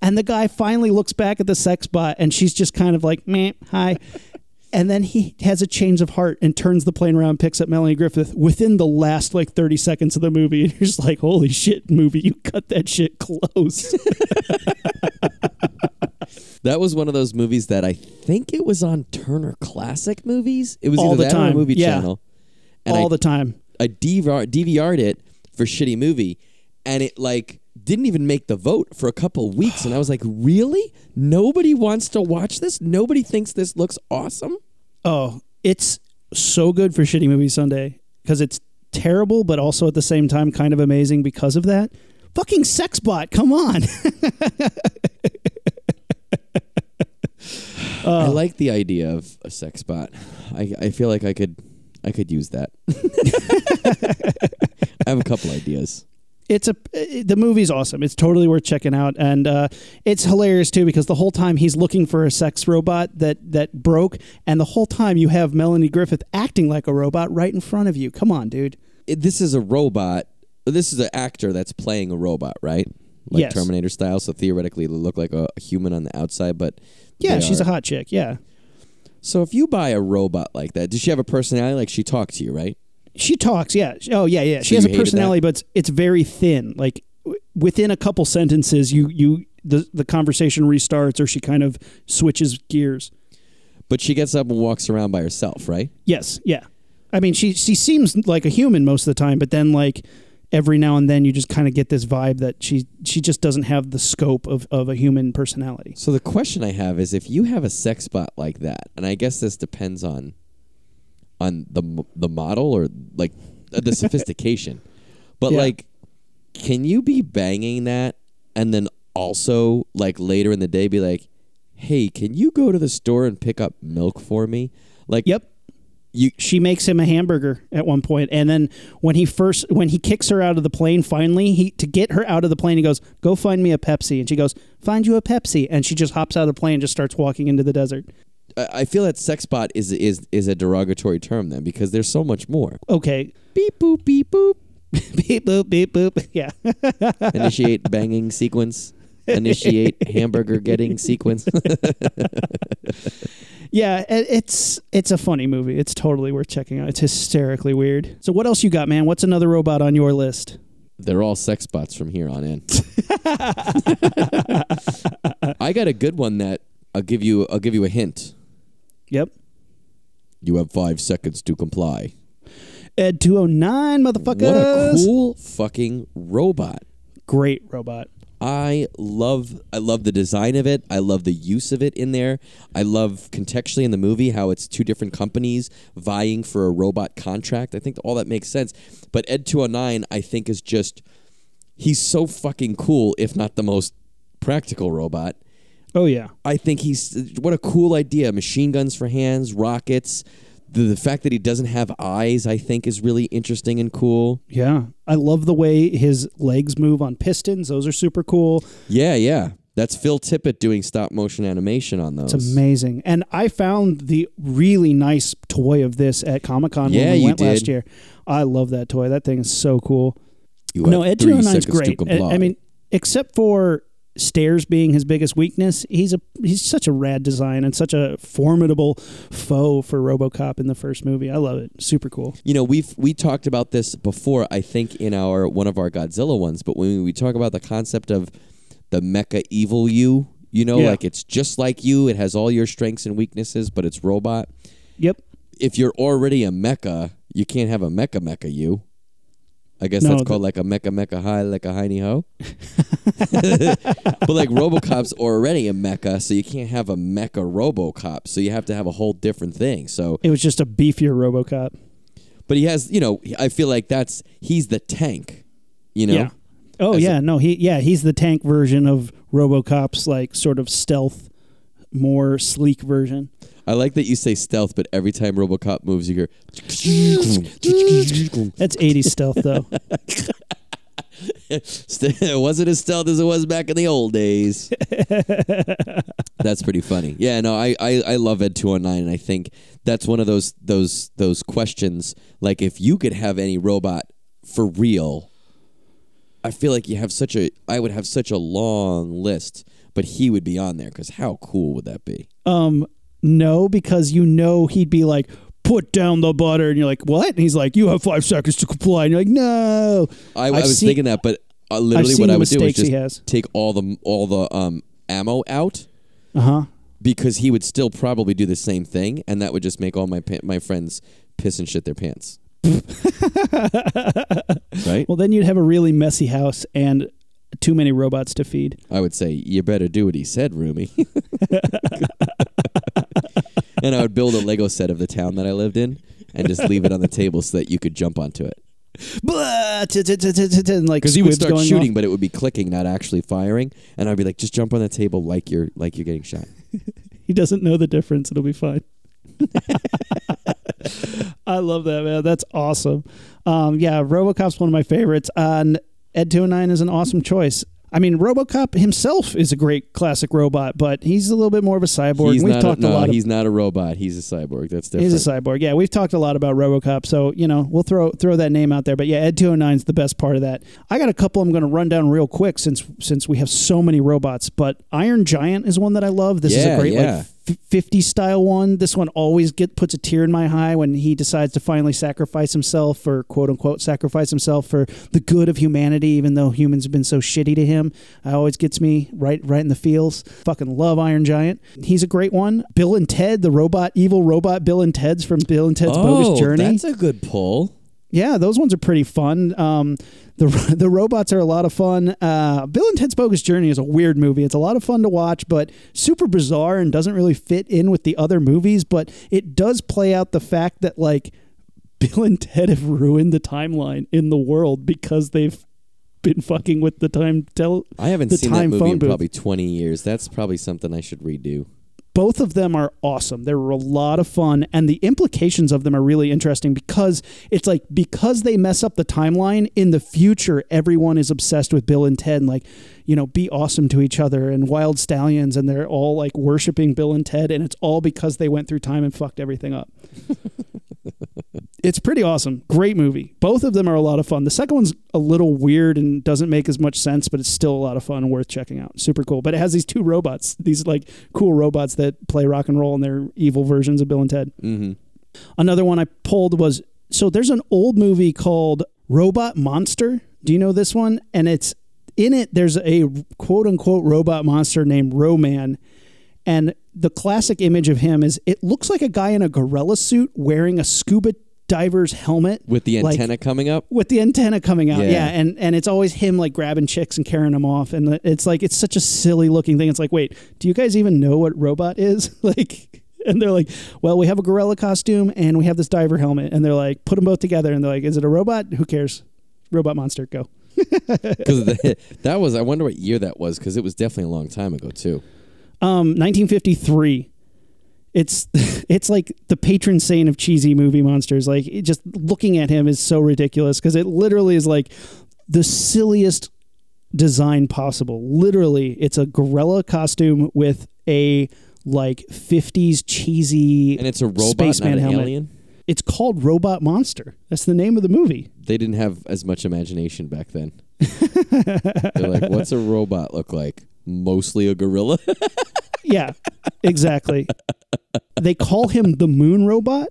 And the guy finally looks back at the sex bot and she's just kind of like, meh, hi. And then he has a change of heart and turns the plane around, picks up Melanie Griffith within the last like 30 seconds of the movie. [laughs] And you're just like, holy shit, movie, you cut that shit close. [laughs] That was one of those movies that I think it was on Turner Classic Movies. It was All either the time, Movie yeah. Channel. And All I, the time. I DVR, DVR'd it for shitty movie, and it like didn't even make the vote for a couple weeks. And I was like, really? Nobody wants to watch this. Nobody thinks this looks awesome. Oh, it's so good for Shitty Movie Sunday because it's terrible, but also at the same time kind of amazing because of that. Fucking sex bot, come on. [laughs] I like the idea of a sex bot. I, I feel like I could I could use that. [laughs] I have a couple ideas. It's a the movie's awesome. It's totally worth checking out, and uh, it's hilarious too because the whole time he's looking for a sex robot that that broke, and the whole time you have Melanie Griffith acting like a robot right in front of you. Come on, dude. It, this is a robot. This is an actor that's playing a robot, right? Like Yes. Terminator style. So theoretically, it'll look like a, a human on the outside, but Yeah, she's are- a hot chick. Yeah, So if you buy a robot like that, does she have a personality? Like she talks to you, right? She talks. Yeah. Oh yeah, yeah. She So has a personality, but it's, it's very thin. Like w- within a couple sentences, you you the the conversation restarts, or she kind of switches gears. But she gets up and walks around by herself, right? Yes, yeah. I mean, she she seems like a human most of the time, but then like every now and then you just kind of get this vibe that she she just doesn't have the scope of, of a human personality. So the question I have is, if you have a sex bot like that, and I guess this depends on on the the model or like uh, the sophistication, [laughs] but Yeah. like, can you be banging that and then also like later in the day be like, hey, can you go to the store and pick up milk for me? Like, Yep. you She makes him a hamburger at one point, and then when he first when he kicks her out of the plane, finally he to get her out of the plane, he goes, "Go find me a Pepsi," and she goes, "Find you a Pepsi," and she just hops out of the plane and just starts walking into the desert. I feel that sex bot is is is a derogatory term then because there's so much more. Okay, Beep boop beep boop. [laughs] beep boop beep boop. [laughs] Yeah, [laughs] Initiate banging sequence. Initiate hamburger getting sequence. Yeah, it's it's a funny movie. It's totally worth checking out. It's hysterically weird. So what else you got, man? What's another robot on your list? They're all sex bots from here on in. I got a good one that I'll give you. I'll give you a hint. Yep. You have five seconds to comply. Ed 209 motherfuckers. What a cool fucking robot! great robot. I love I love the design of it. I love the use of it in there. I love contextually in the movie how it's two different companies vying for a robot contract. I think all that makes sense. But Ed 209 I think is just he's so fucking cool if not the most practical robot. Oh yeah. I think he's what a cool idea. Machine guns for hands, rockets. The, the fact that he doesn't have eyes, I think, is really interesting and cool. Yeah. I love the way his legs move on pistons. Those are super cool. Yeah, yeah. That's Phil Tippett doing stop motion animation on those. It's amazing. And I found the really nice toy of this at Comic Con Yeah, when we you went last year. I love that toy. That thing is so cool. You no, Ed 209 is great. I- I mean, except for stairs being his biggest weakness, he's a he's such a rad design and such a formidable foe for RoboCop in the first movie. I love it. Super cool. you know, we've we talked about this before. I think in our one of our Godzilla ones, but when we talk about the concept of the mecha evil you, you know, Yeah. like it's just like you. It has all your strengths and weaknesses, but it's robot. Yep. If you're already a mecha, you can't have a mecha mecha you. I guess No, that's the- called like a mecha mecha high, like a hiney ho. but like RoboCop's already a mecha, so you can't have a mecha RoboCop. So you have to have a whole different thing. So It was just a beefier RoboCop. but he has, you know, I feel like that's he's the tank, you know. Yeah. Oh As yeah, no, he yeah, he's the tank version of RoboCop's like sort of stealth, more sleek version. I like that you say stealth, but every time RoboCop moves, you hear. That's 80s stealth though. [laughs] it wasn't as stealth as it was back in the old days. that's pretty funny. Yeah, no, I, I, I love Ed two hundred nine, and I think that's one of those those those questions. Like, if you could have any robot for real, I feel like you have such a. I would have such a long list, but he would be on there because how cool would that be? Um, no, because you know he'd be like, put down the butter, and you're like, what? And he's like, you have five seconds to comply, and you're like, no. I, I was seen- thinking that, but uh, literally what I would do is just take all the all the um, ammo out Uh huh. because he would still probably do the same thing, and that would just make all my pa- my friends piss and shit their pants. [laughs] right? Well, then you'd have a really messy house and too many robots to feed. I would say, you better do what he said, Rumi. [laughs] [laughs] and I would build a Lego set of the town that I lived in and just leave it on the table so that you could jump onto it. Because he would start going shooting, but it would be clicking, not actually firing. And I'd be like, just jump on the table like you're like you're getting shot. [laughs] He doesn't know the difference. It'll be fine. [laughs] I love that man. That's awesome. Um, yeah, RoboCop's one of my favorites. Uh, and Ed 209 is an awesome choice. I mean, RoboCop himself is a great classic robot, but he's a little bit more of a cyborg. he's We've not talked a, a, no, lot. Of, he's not a robot. He's a cyborg. That's different. he's a cyborg. Yeah, we've talked a lot about RoboCop, so you know we'll throw throw that name out there. But yeah, Ed 209 is the best part of that. I got a couple. I'm going to run down real quick since since we have so many robots. But Iron Giant is one that I love. This is a great yeah. like 50 style one. This one always get puts a tear in my eye when he decides to finally sacrifice himself or quote unquote sacrifice himself for the good of humanity, even though humans have been so shitty to him. It always gets me right right in the feels. Fucking love Iron Giant. He's a great one. Bill and Ted, the robot, evil robot Bill and Ted's from Bill and Ted's oh, Bogus Journey. that's a good pull. Yeah, those ones are pretty fun. Um, the [laughs] the robots are a lot of fun. Uh, Bill and Ted's Bogus Journey is a weird movie. It's a lot of fun to watch, but super bizarre and doesn't really fit in with the other movies. But it does play out the fact that like [laughs] Bill and Ted have ruined the timeline in the world because they've been fucking with the time tell. I haven't seen that movie in booth. probably 20 years. That's probably something I should redo. Both of them are awesome. They're a lot of fun, and the implications of them are really interesting because it's like because they mess up the timeline in the future, everyone is obsessed with Bill and Ted, like you know, be awesome to each other, and wild stallions, and they're all like worshiping Bill and Ted, and it's all because they went through time and fucked everything up. [laughs] it's pretty awesome. Great movie. Both of them are a lot of fun. The second one's a little weird and doesn't make as much sense, but it's still a lot of fun and worth checking out. Super cool. But it has these two robots, these like cool robots that play rock and roll and they're evil versions of Bill and Ted. Mm-hmm. Another one I pulled was so there's an old movie called Robot Monster. Do you know this one? And it's in it, there's a quote unquote robot monster named Ro-Man. And the classic image of him is it looks like a guy in a gorilla suit wearing a scuba diver's helmet With the like- antenna coming up. with the antenna coming out. Yeah. Yeah. and and it's always him like grabbing chicks and carrying them off, and it's like it's such a silly looking thing. It's like, wait, do you guys even know what robot is? [laughs] like, and they're like, well, we have a gorilla costume and we have this diver helmet, and they're like, put them both together, and they're like, is it a robot? Who cares? Robot monster, go. [laughs] Because that was, I wonder what year that was, because it was definitely a long time ago, too. Um, 1953. It's [laughs] it's like the patron saint of cheesy movie monsters. Like it just looking at him is so ridiculous because it literally is like the silliest design possible. Literally, it's a gorilla costume with a like 50s cheesy And it's a robot, spaceman helmet. alien. It's called Robot Monster. That's the name of the movie. They didn't have as much imagination back then. [laughs] They're like, what's a robot look like? Mostly a gorilla. [laughs] Yeah, exactly. they call him the Moon Robot.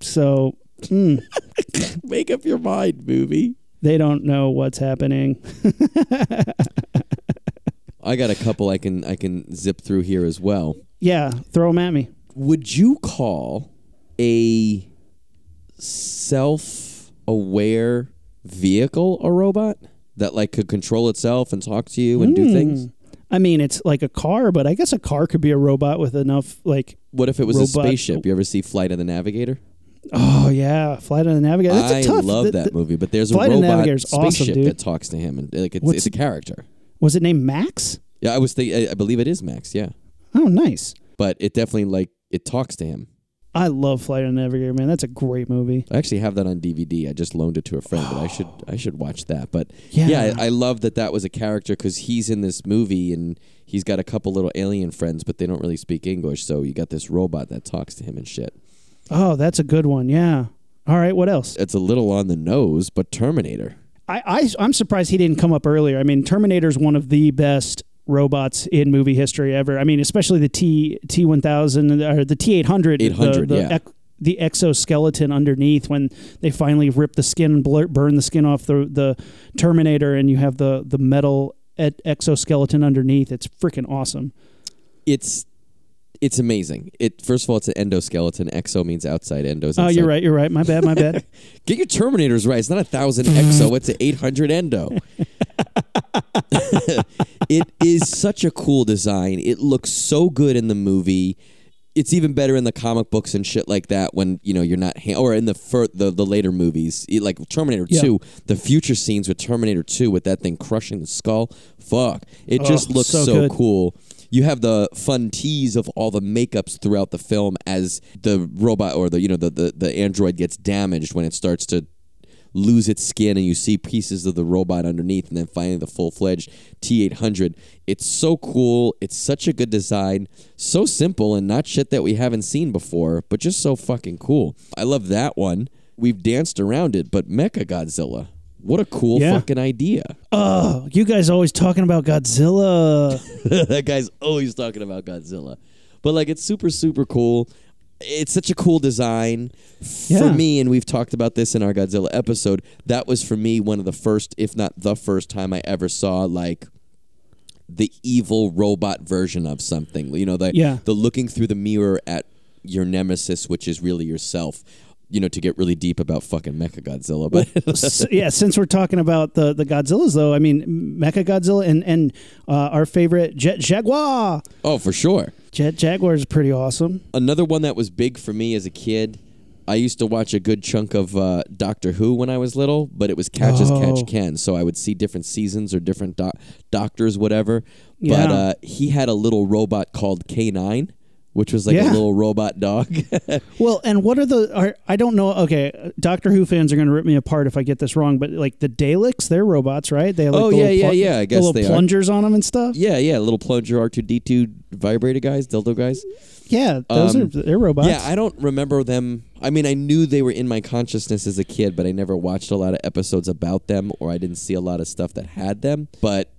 So, mm, [laughs] Make up your mind, movie. they don't know what's happening. I got a couple I can I can zip through here as well. Yeah, throw them at me. Would you call a self-aware vehicle a robot that like could control itself and talk to you and do Hmm. things? I mean, it's like a car, but I guess a car could be a robot with enough, like, What if it was a spaceship? You ever see Flight of the Navigator? oh yeah, Flight of the Navigator. That's a I tough. love th- that th- movie, but there's a Flight of the robot Navigator's awesome, spaceship dude. that talks to him, and like it's, What's- it's a character. Was it named Max? Yeah, I was thinking. I believe it is Max. Yeah, Oh, nice. but it definitely like it talks to him. I love Flight of the Navigator, man. That's a great movie. I actually have that on DVD. I just loaned it to a friend, but I should I should watch that. But Yeah. yeah, I, I love that that was a character because he's in this movie and he's got a couple little alien friends, but they don't really speak English. So you got this robot that talks to him and shit. Oh, that's a good one. Yeah. All right. What else? It's a little on the nose, but Terminator. I, I I'm surprised he didn't come up earlier. I mean, Terminator's one of the best robots in movie history ever. I mean, especially the T T one thousand or the T eight hundred. 800, the, yeah. ec- the exoskeleton underneath when they finally rip the skin and blur, burn the skin off the the Terminator, and you have the the metal et- exoskeleton underneath. It's freaking awesome. It's it's amazing. It first of all, it's an endoskeleton. Exo means outside. Endo's Oh, you're right. You're right. My bad. My bad. [laughs] Get your Terminators right. It's not a thousand exo. It's an eight hundred endo. [laughs] [laughs] it is such a cool design. It looks so good in the movie. It's even better in the comic books and shit like that. When you know you're not, ha- or in the fir- the the later movies, It- like Terminator Yeah. Two, the future scenes with Terminator Two with that thing crushing the skull. Fuck, it oh, just Oh, looks so so, cool. You have the fun tease of all the makeups throughout the film as the robot or the you know the the, the android gets damaged when it starts to lose its skin and you see pieces of the robot underneath and then finally the full-fledged T800. It's so cool. It's such a good design. So simple and not shit that we haven't seen before, but just so fucking cool. I love that one. We've danced around it, but Mecha Godzilla. What a cool Yeah. fucking idea. oh, you guys always talking about Godzilla. [laughs] that guy's always talking about Godzilla. But like it's super super cool. It's such a cool design Yeah. for me and we've talked about this in our Godzilla episode. That was for me one of the first if not the first time I ever saw like the evil robot version of something. You know, the Yeah. the looking through the mirror at your nemesis which is really yourself. You know, to get really deep about fucking Mecha Godzilla, but S- [laughs] yeah, since we're talking about the the Godzillas, though, I mean, Mecha Godzilla and and uh, our favorite Jet Jaguar. oh, for sure. Jet Jaguar is pretty awesome. another one that was big for me as a kid. I used to watch a good chunk of uh, Doctor Who when I was little, but it was Catch as Oh. Catch Can. So I would see different seasons or different doc- doctors, whatever. Yeah. But uh, he had a little robot called K9, which was like Yeah. a little robot dog. [laughs] Well, and what are the? Are, I don't know. Okay, Doctor Who fans are going to rip me apart if I get this wrong, but like the Daleks, they're robots, right? They have like Oh, the yeah, yeah, plu- yeah, I the guess little they are. plungers on them and stuff. yeah, yeah, little plunger R2D2 vibrator guys, dildo guys. Yeah, those Um, are they're robots. Yeah, I don't remember them. I mean, I knew they were in my consciousness as a kid, but I never watched a lot of episodes about them, or I didn't see a lot of stuff that had them. But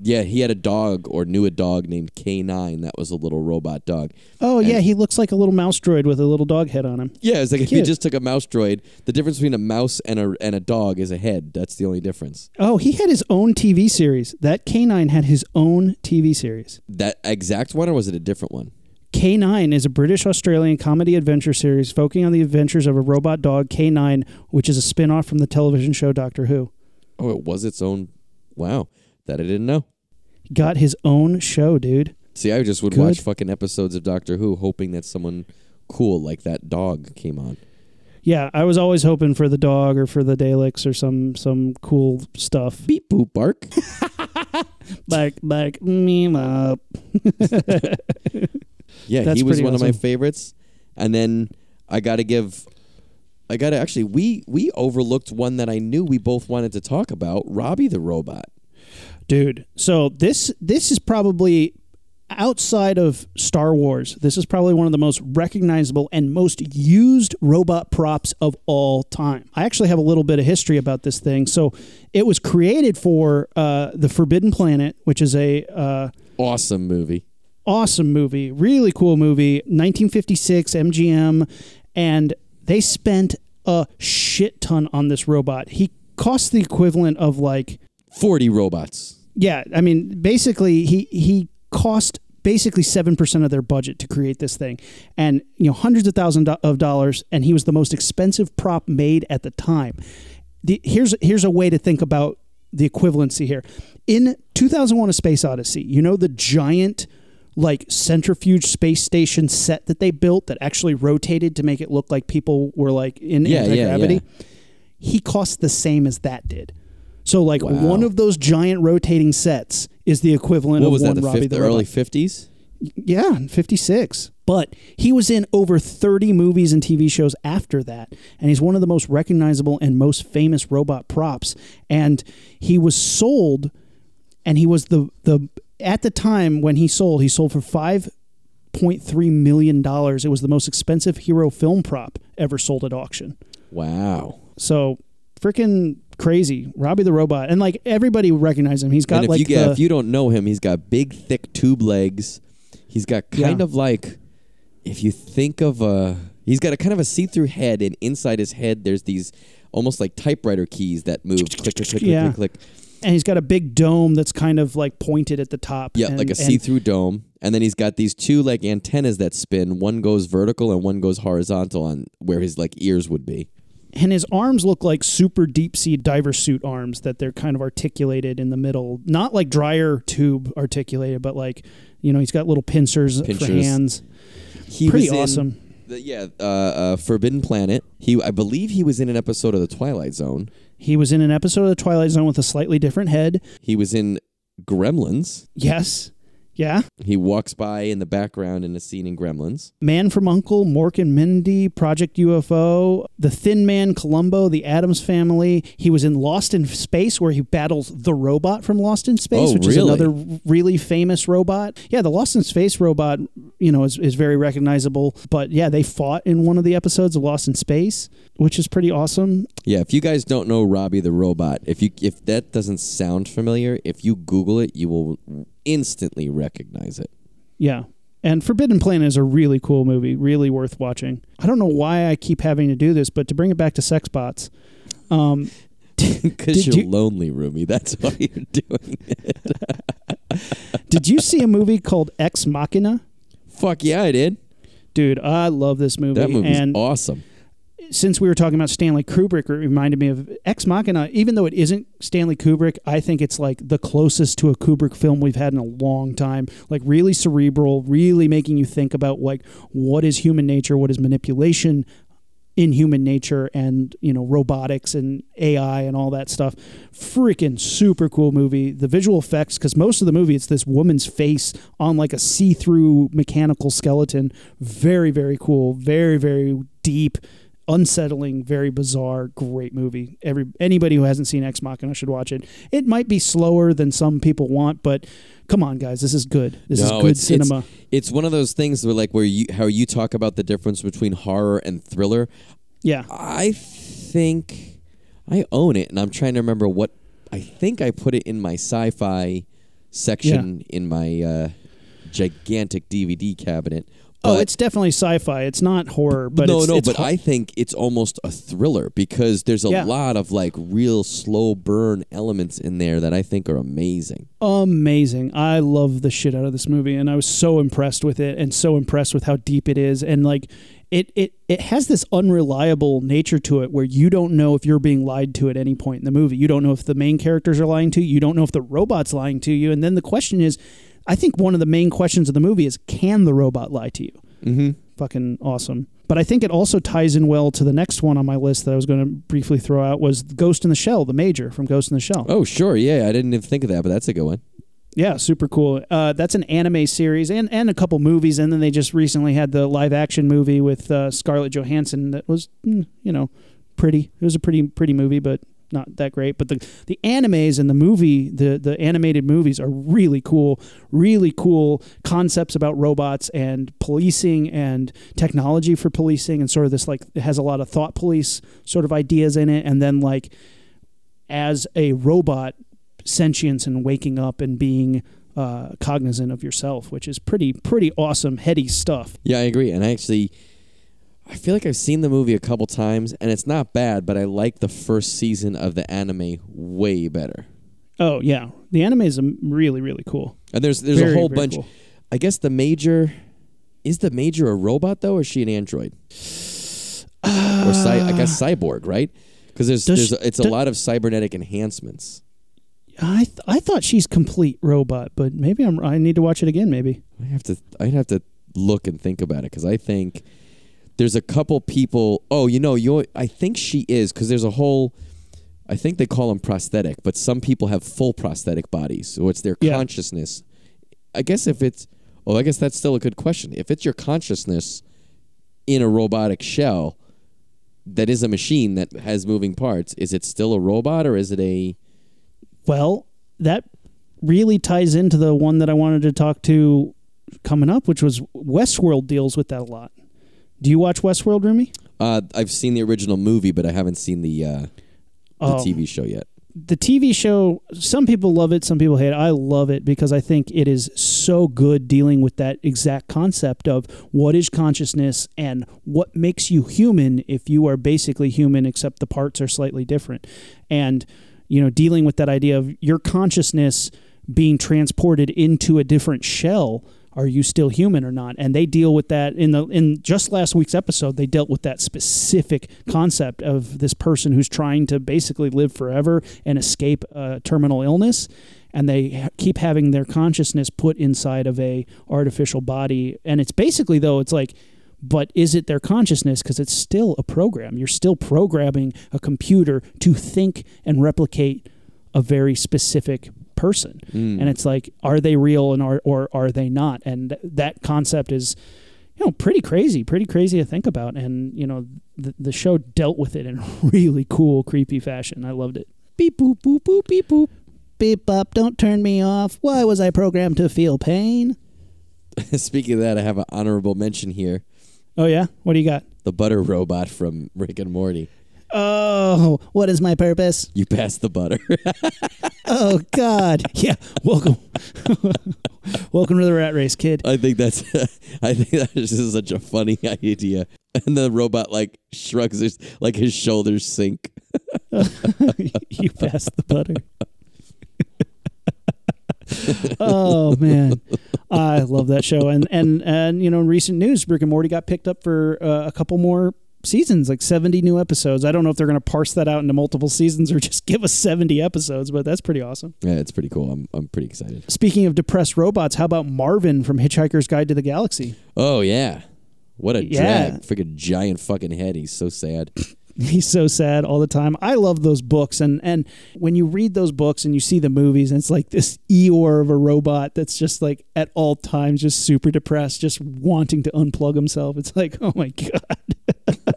yeah, he had a dog, or knew a dog named K9 that was a little robot dog. oh yeah, he looks like a little mouse droid with a little dog head on him. Yeah, it's like if you just took a mouse droid, the difference between a mouse and a and a dog is a head. That's the only difference. Oh, he had his own TV series. That K9 had his own TV series. That exact one, or was it a different one? K9 is a British Australian comedy adventure series focusing on the adventures of a robot dog, K9, which is a spin off from the television show Doctor Who. Oh, it was its own. Wow, that I didn't know. Got his own show, dude. See, I just would Good. watch fucking episodes of Doctor Who, hoping that someone cool like that dog came on. Yeah, I was always hoping for the dog or for the Daleks or some some cool stuff. Beep boop bark. [laughs] Back back me up. [laughs] Yeah, That's he was one of my favorites. And then I got to give I got to actually we we overlooked one that I knew we both wanted to talk about, Robbie the robot. Dude, so this this is probably outside of Star Wars. This is probably one of the most recognizable and most used robot props of all time. I actually have a little bit of history about this thing. So it was created for uh, the Forbidden Planet, which is a uh, Awesome movie. awesome movie, really cool movie, 1956 MGM, and they spent a shit ton on this robot. He cost the equivalent of like 40 robots. Yeah, I mean, basically, he he cost basically seven percent of their budget to create this thing, and you know hundreds of thousands of dollars, and he was the most expensive prop made at the time. The, here's here's a way to think about the equivalency here. In 2001: A Space Odyssey, you know the giant like centrifuge space station set that they built that actually rotated to make it look like people were like in Yeah, yeah, anti gravity. yeah. He cost the same as that did. So like Wow. one of those giant rotating sets is the equivalent What of was one that? The, Robbie fifth, the the early 50s? Yeah, 56. But he was in over 30 movies and TV shows after that. And he's one of the most recognizable and most famous robot props. And he was sold, and he was the, the at the time when he sold, he sold for $5.3 million. It was the most expensive hero film prop ever sold at auction. Wow. So freaking crazy. Robbie the robot, and like everybody recognizes him. He's got and if like you get, the, if you don't know him, he's got big, thick tube legs. He's got kind Yeah. of like, if you think of a, he's got a kind of a see-through head, and inside his head, there's these almost like typewriter keys that move, click, click, click, Yeah. click, click, click. and he's got a big dome that's kind of like pointed at the top. Yeah, and, like a see-through dome, and then he's got these two like antennas that spin. One goes vertical and one goes horizontal on where his like ears would be. And his arms look like super deep sea diver suit arms that they're kind of articulated in the middle not like dryer tube articulated but like you know he's got little pincers, for hands He pretty awesome the- yeah, uh, uh, Forbidden Planet. He, I believe, he was in an episode of The Twilight Zone. he was in an episode of the twilight zone with a slightly different head He was in Gremlins. yes yeah? He walks by in the background in a scene in Gremlins. man from uncle mork and mindy project ufo the thin man columbo the addams family. He was in lost in space where he battles the robot from lost in space Oh, which is another really famous robot. Yeah the lost in space robot you know is, is very recognizable. But yeah they fought in one of the episodes of lost in space which is pretty awesome. Yeah, if you guys don't know Robbie the Robot, if you if that doesn't sound familiar, if you Google it, you will instantly recognize it. yeah and Forbidden Planet is a really cool movie, really worth watching. I don't know why I keep having to do this, but to bring it back to sex bots, um, [laughs] Because you're you- lonely, Rumi. That's why you're [laughs] doing it. [laughs] did you see a movie called Ex Machina? Fuck yeah, I did. Dude, I love this movie. That movie's and awesome. Since we were talking about Stanley Kubrick, it reminded me of Ex Machina. Even though it isn't Stanley Kubrick, I think it's like the closest to a Kubrick film we've had in a long time. Like really cerebral, really making you think about like what is human nature, what is manipulation in human nature, and you know robotics and AI and all that stuff. Freaking super cool movie. The visual effects, because most of the movie it's this woman's face on like a see-through mechanical skeleton. Very very cool. Very very deep unsettling, very bizarre, great movie. Every anybody who hasn't seen Ex Machina should watch it. It might be slower than some people want, but come on, guys, this is good. This is good it's- cinema. It's one of those things where like where you how you talk about the difference between horror and thriller. yeah, I think I own it, and I'm trying to remember what I think I put it in my sci-fi section in my uh, gigantic DVD cabinet. Oh, it's definitely sci-fi. It's not horror, but no, it's, no, it's but ho- I think it's almost a thriller because there's a Yeah. lot of like real slow burn elements in there that I think are amazing. amazing. I love the shit out of this movie, and I was so impressed with it, and so impressed with how deep it is, and like it it it has this unreliable nature to it where you don't know if you're being lied to at any point in the movie. You don't know if the main characters are lying to you. You don't know if the robot's lying to you, and then the question is, I think one of the main questions of the movie is, can the robot lie to you? Mm-hmm. fucking awesome. But I think it also ties in well to the next one on my list that I was going to briefly throw out was Ghost in the Shell, the major from Ghost in the Shell. Oh, sure, yeah, I didn't even think of that, but that's a good one. Yeah, super cool. Uh, that's an anime series and, and a couple movies, and then they just recently had the live action movie with uh, Scarlett Johansson that was, mm, you know, pretty. It was a pretty pretty movie, but not that great. But the the animes and the movie, the the animated movies are really cool. Really cool concepts about robots and policing and technology for policing, and sort of this like it has a lot of thought police sort of ideas in it, and then like as a robot sentience and waking up and being uh, cognizant of yourself, which is pretty pretty awesome, heady stuff. Yeah, I agree. And actually, I feel like I've seen the movie a couple times, and it's not bad, but I like the first season of the anime way better. Oh yeah, the anime is um, really really cool. And there's there's Very, a whole bunch. cool. I guess the major is the major a robot though, or is she an android? or cy- I guess cyborg, right? Because there's there's she- it's a lot of cybernetic enhancements. I th- I thought she's complete robot, but maybe I'm I need to watch it again. Maybe I have to I'd have to look and think about it because I think there's a couple people. Oh, you know, you I think she is because there's a whole. I think they call them prosthetic, but some people have full prosthetic bodies, so it's their Yeah. consciousness. I guess if it's, oh, I guess that's still a good question. If it's your consciousness in a robotic shell, that is a machine that has moving parts. Is it still a robot or is it a? Well, that really ties into the one that I wanted to talk to coming up, which was Westworld deals with that a lot. Do you watch Westworld, Rumi? Uh, I've seen the original movie, but I haven't seen the uh, the Oh. TV show yet. the TV show, some people love it, some people hate it. I love it because I think it is so good dealing with that exact concept of what is consciousness and what makes you human if you are basically human, except the parts are slightly different. And, you know, dealing with that idea of your consciousness being transported into a different shell. Are you still human or not? And they deal with that in the in just last week's episode. They dealt with that specific concept of this person who's trying to basically live forever and escape a terminal illness, and they keep having their consciousness put inside of a artificial body. And it's basically though it's like, but is it their consciousness? Because it's still a program. You're still programming a computer to think and replicate a very specific person. Mm. and it's like are they real and are or are they not? And th- that concept is you know pretty crazy pretty crazy to think about. And you know the, the show dealt with it in [laughs] really cool creepy fashion. I loved it. Beep boop boop boop beep boop. Beep bop don't turn me off. Why was i programmed to feel pain? [laughs] Speaking of that, I have an honorable mention here: oh yeah? What do you got? The butter robot from Rick and Morty. Oh what is my purpose You passed the butter. [laughs] oh god yeah welcome [laughs] welcome to the rat race kid I think that's [laughs] I think that's just such a funny idea. And the robot like shrugs his like his shoulders sink. you passed the butter. oh man, I love that show. And and and you know, in recent news, Rick and Morty got picked up for uh, a couple more seasons, like seventy new episodes. I don't know if they're going to parse that out into multiple seasons or [laughs] just give us seventy episodes, but that's pretty awesome. Yeah, it's pretty cool. I'm I'm pretty excited. Speaking of depressed robots, how about Marvin from Hitchhiker's Guide to the Galaxy? Oh yeah. What a Yeah. drag. Freaking giant fucking head. He's so sad. He's so sad all the time. I love those books, and and when you read those books and you see the movies, and it's like this Eeyore of a robot that's just like at all times just super depressed, just wanting to unplug himself. It's like, [laughs] oh my god.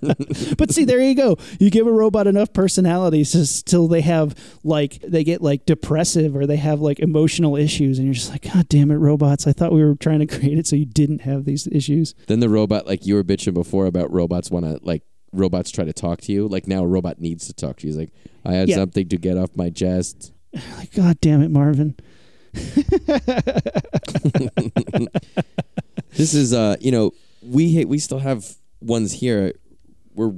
[laughs] but see, there you go. You give a robot enough personalities just till they have like they get like depressive or they have like emotional issues, and you're just like, God damn it, robots! I thought we were trying to create it so you didn't have these issues. Then the robot, like you were bitching before about robots want to like robots try to talk to you. Like now a robot needs to talk to you. He's like, I had Yeah. something to get off my chest. [laughs] Like, God damn it, Marvin. [laughs] This is uh, you know, we we still have ones here. We're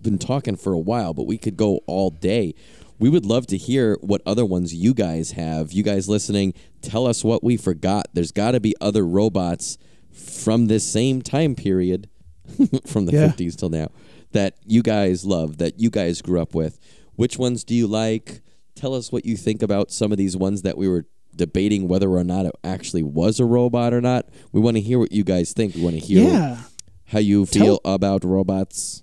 been talking for a while, but we could go all day. We would love to hear what other ones you guys have. You guys listening, tell us what we forgot. There's got to be other robots from this same time period, [laughs] from the Yeah. 50s till now, that you guys love, that you guys grew up with. Which ones do you like? Tell us what you think about some of these ones that we were debating whether or not it actually was a robot or not. We want to hear what you guys think. We want to hear Yeah. how you feel about robots.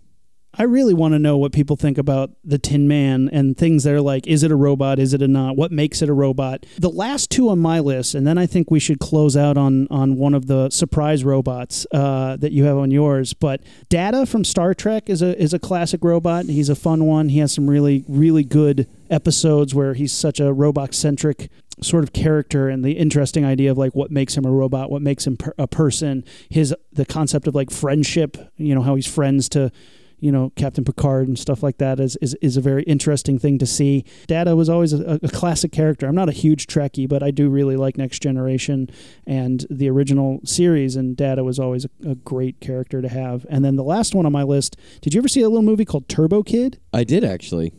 I really want to know what people think about the Tin Man and things that are like, is it a robot? Is it a not? What makes it a robot? The last two on my list, and then I think we should close out on on one of the surprise robots uh, that you have on yours. But Data from Star Trek is a is a classic robot. He's a fun one. He has some really really good episodes where he's such a robot centric sort of character and the interesting idea of like what makes him a robot what makes him per- a person his the concept of like friendship you know how he's friends to you know Captain Picard and stuff like that is is, is a very interesting thing to see. Data was always a, a classic character. I'm not a huge Trekkie, but I do really like Next Generation and the original series. And Data was always a, a great character to have. And then the last one on my list. Did you ever see a little movie called Turbo Kid? I did actually.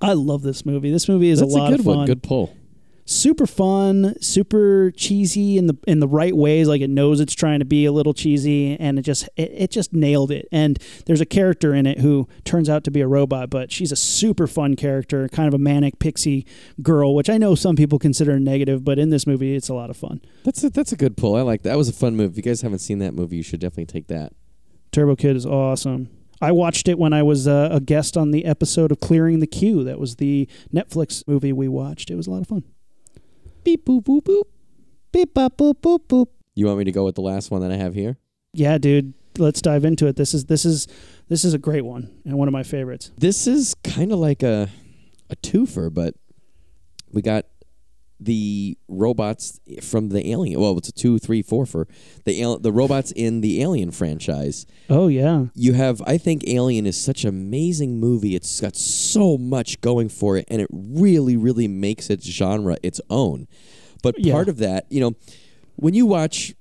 I love this movie. This movie is That's a lot good of fun one. Good pull. Super fun, super cheesy in the in the right ways. Like it knows it's trying to be a little cheesy, and it just it, it just nailed it. And there's a character in it who turns out to be a robot, but she's a super fun character, kind of a manic pixie girl, which I know some people consider negative, but in this movie, it's a lot of fun. That's a that's a good pull. I like that. That was a fun movie. If you guys haven't seen that movie, you should definitely take that. Turbo Kid is awesome. I watched it when I was uh, a guest on the episode of Clearing the Queue. That was the Netflix movie we watched. It was a lot of fun. Beep boop boop boop. Beep bop boop boop boop. You want me to go with the last one that I have here? yeah, dude, let's dive into it. This is this is this is a great one and one of my favorites. This is kind of like a a twofer, but we got the robots from the Alien. Well, it's a two, three, four for the the robots in the Alien franchise. Oh yeah. You have, I think, Alien is such an amazing movie. It's got so much going for it, and it really, really makes its genre its own. But Yeah. part of that, you know, when you watch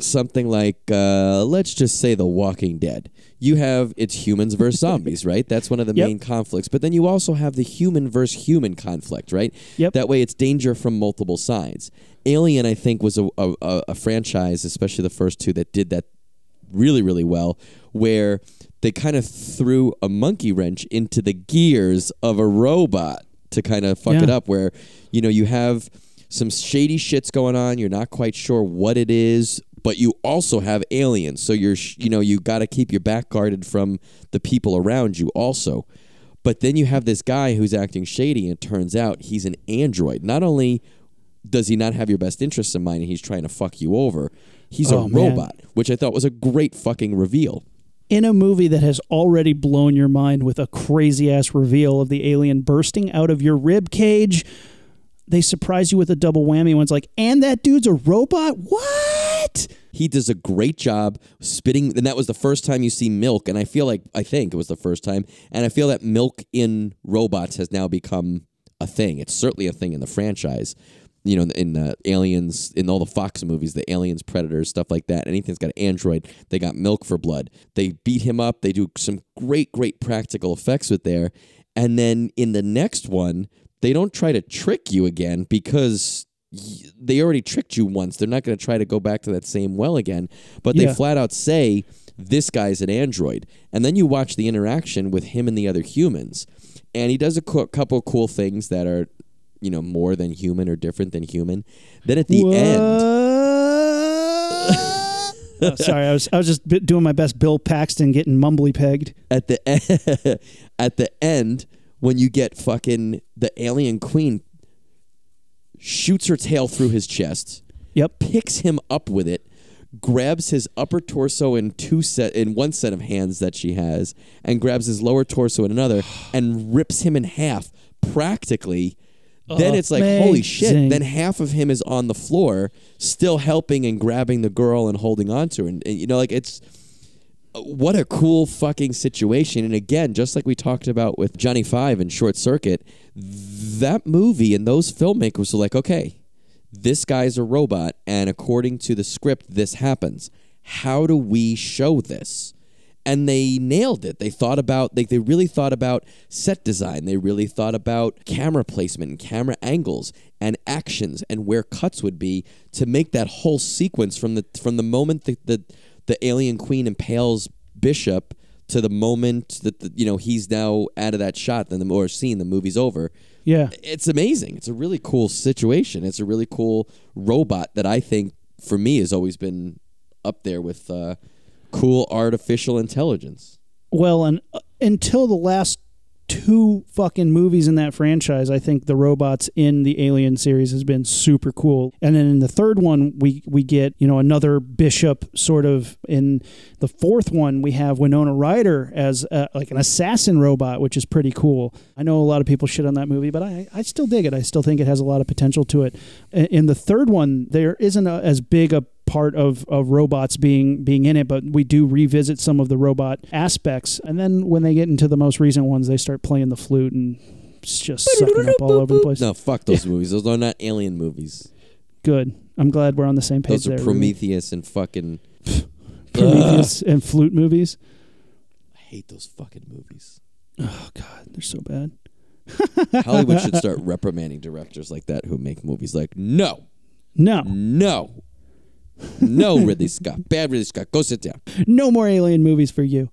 something like, uh, let's just say, The Walking Dead, you have it's humans versus [laughs] zombies, right? That's one of the Yep. main conflicts. But then you also have the human versus human conflict, right? Yep. That way, it's danger from multiple sides. Alien, I think, was a, a, a a franchise, especially the first two, that did that really, really well, where they kind of threw a monkey wrench into the gears of a robot to kind of fuck it up, where, you know, you have some shady shits going on. You're not quite sure what it is, but you also have aliens. So you're, you know, you got to keep your back guarded from the people around you also. But then you have this guy who's acting shady, and it turns out he's an android. Not only does he not have your best interests in mind and he's trying to fuck you over, he's Oh, a man. robot, which I thought was a great fucking reveal. In a movie that has already blown your mind with a crazy ass reveal of the alien bursting out of your rib cage, they surprise you with a double whammy. One's like, and that dude's a robot? What? He does a great job spitting, and that was the first time you see milk. And I feel like I think it was the first time, and I feel that milk in robots has now become a thing. It's certainly a thing in the franchise. You know, in, the Aliens, in all the Fox movies, the Aliens, Predators, stuff like that. Anything's got an android, they got milk for blood. They beat him up. They do some great, great practical effects with there. And then in the next one, they don't try to trick you again because they already tricked you once. They're not going to try to go back to that same well again. But they Yeah. flat out say this guy's an android, and then you watch the interaction with him and the other humans, and he does a cou- couple of cool things that are, you know, more than human or different than human. Then at the end, [laughs] Oh, sorry, I was I was just doing my best Bill Paxton getting mumbly pegged. at the e- [laughs] at the end when you get fucking the alien queen shoots her tail through his chest Yep. picks him up with it grabs his upper torso in two set in one set of hands that she has and grabs his lower torso in another [sighs] and rips him in half practically then it's like holy shit Amazing. then half of him is on the floor still helping and grabbing the girl and holding on to her and, and you know like it's what a cool fucking situation. And again, just like we talked about with Johnny Five and Short Circuit, that movie and those filmmakers were like, okay, this guy's a robot, and according to the script, this happens. How do we show this? And they nailed it. They thought about like they really thought about set design. They really thought about camera placement and camera angles and actions and where cuts would be to make that whole sequence from the from the moment that the the alien queen impales Bishop to the moment that the, you know he's now out of that shot then the or scene the movie's over. Yeah. it's amazing. It's a really cool situation. It's a really cool robot that i think for me has always been up there with uh, cool artificial intelligence. Well, and uh, until the last two fucking movies in that franchise, I think the robots in the Alien series has been super cool. And then in the third one, we we get you know another Bishop sort of. In the fourth one, we have Winona Ryder as uh like an assassin robot, which is pretty cool. I know a lot of people shit on that movie, but I I still dig it. I still think it has a lot of potential to it. In the third one, there isn't a, as big a part of, of robots being being in it, but we do revisit some of the robot aspects. And then when they get into the most recent ones, they start playing the flute and it's just sucking up all over the place. no fuck those movies those are not alien movies Good. I'm glad we're on the same page those are there. Prometheus and fucking [laughs] Prometheus and flute movies. i hate those fucking movies Oh God, they're so bad. [laughs] hollywood should start [laughs] reprimanding directors like that who make movies like no No, no no ridley scott bad ridley scott go sit down no more alien movies for you.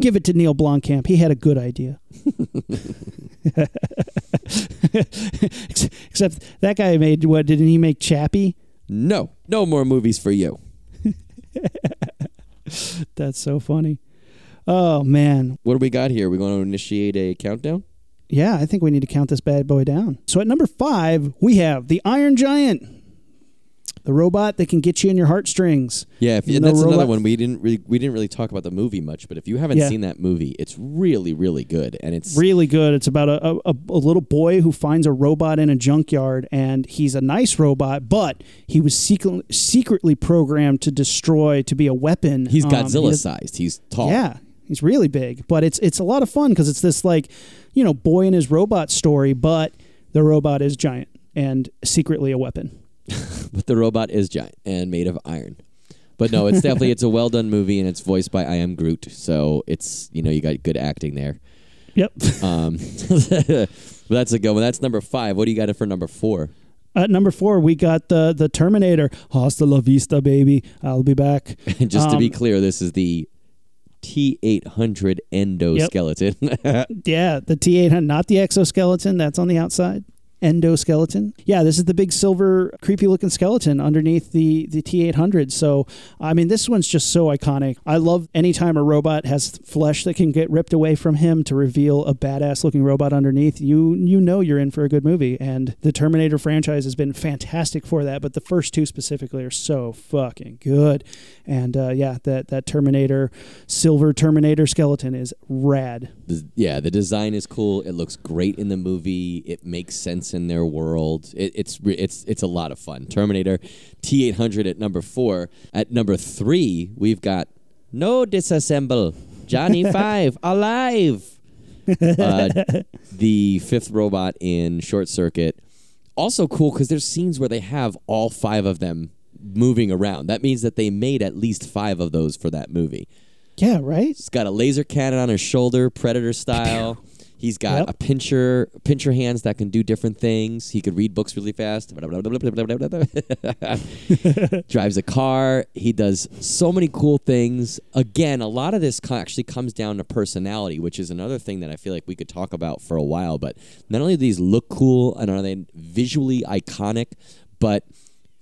Give it to Neill Blomkamp. He had a good idea. [laughs] Except that guy made what? Didn't he make Chappie? no no more movies for you [laughs] That's so funny. Oh man, What do we got here? we going to initiate a countdown? Yeah, I think we need to count this bad boy down. So at number five, we have the Iron Giant. The robot that can get you in your heartstrings. Yeah, if, and that's another one we didn't really we didn't really talk about the movie much. But if you haven't Yeah. seen that movie, it's really really good, and it's Really good. It's about a, a, a little boy who finds a robot in a junkyard, and he's a nice robot, but he was secret, secretly programmed to destroy, to be a weapon. he's Um, Godzilla he does- sized. He's tall. Yeah, he's really big, but it's it's a lot of fun because it's this like, you know, boy and his robot story, but the robot is giant and secretly a weapon. [laughs] but the robot is giant and made of iron. But no, it's definitely it's a well done movie, and it's voiced by I am Groot. So it's you know you got good acting there. Yep. Um, but [laughs] that's a good one. That's number five. What do you got it for number four? At number four, we got the the Terminator. Hasta la vista, baby. I'll be back. And [laughs] just to be Um, clear, this is the T eight hundred endoskeleton. Yeah, the T eight hundred, not the exoskeleton. That's on the outside. Endoskeleton. Yeah, this is the big silver, creepy looking skeleton underneath the the T eight hundred. So, I mean, this one's just so iconic. I love anytime a robot has flesh that can get ripped away from him to reveal a badass looking robot underneath. You you know you're in for a good movie, and the Terminator franchise has been fantastic for that. But the first two specifically are so fucking good. And uh, yeah, that that Terminator, silver Terminator skeleton is rad. Yeah, the design is cool. It looks great in the movie. It makes sense in their world. It, it's it's it's a lot of fun. Terminator T eight hundred at number four. At number three, we've got No Disassemble Johnny [laughs] Five alive. Uh, [laughs] the fifth robot in Short Circuit. Also cool because there's scenes where they have all five of them moving around. That means that they made at least five of those for that movie. Yeah, right. He's got a laser cannon on his shoulder, predator style. He's got Yep. a pincher, pincher hands that can do different things. He could read books really fast. [laughs] Drives a car. He does so many cool things. Again, a lot of this actually comes down to personality, which is another thing that I feel like we could talk about for a while. But not only do these look cool and are they visually iconic, but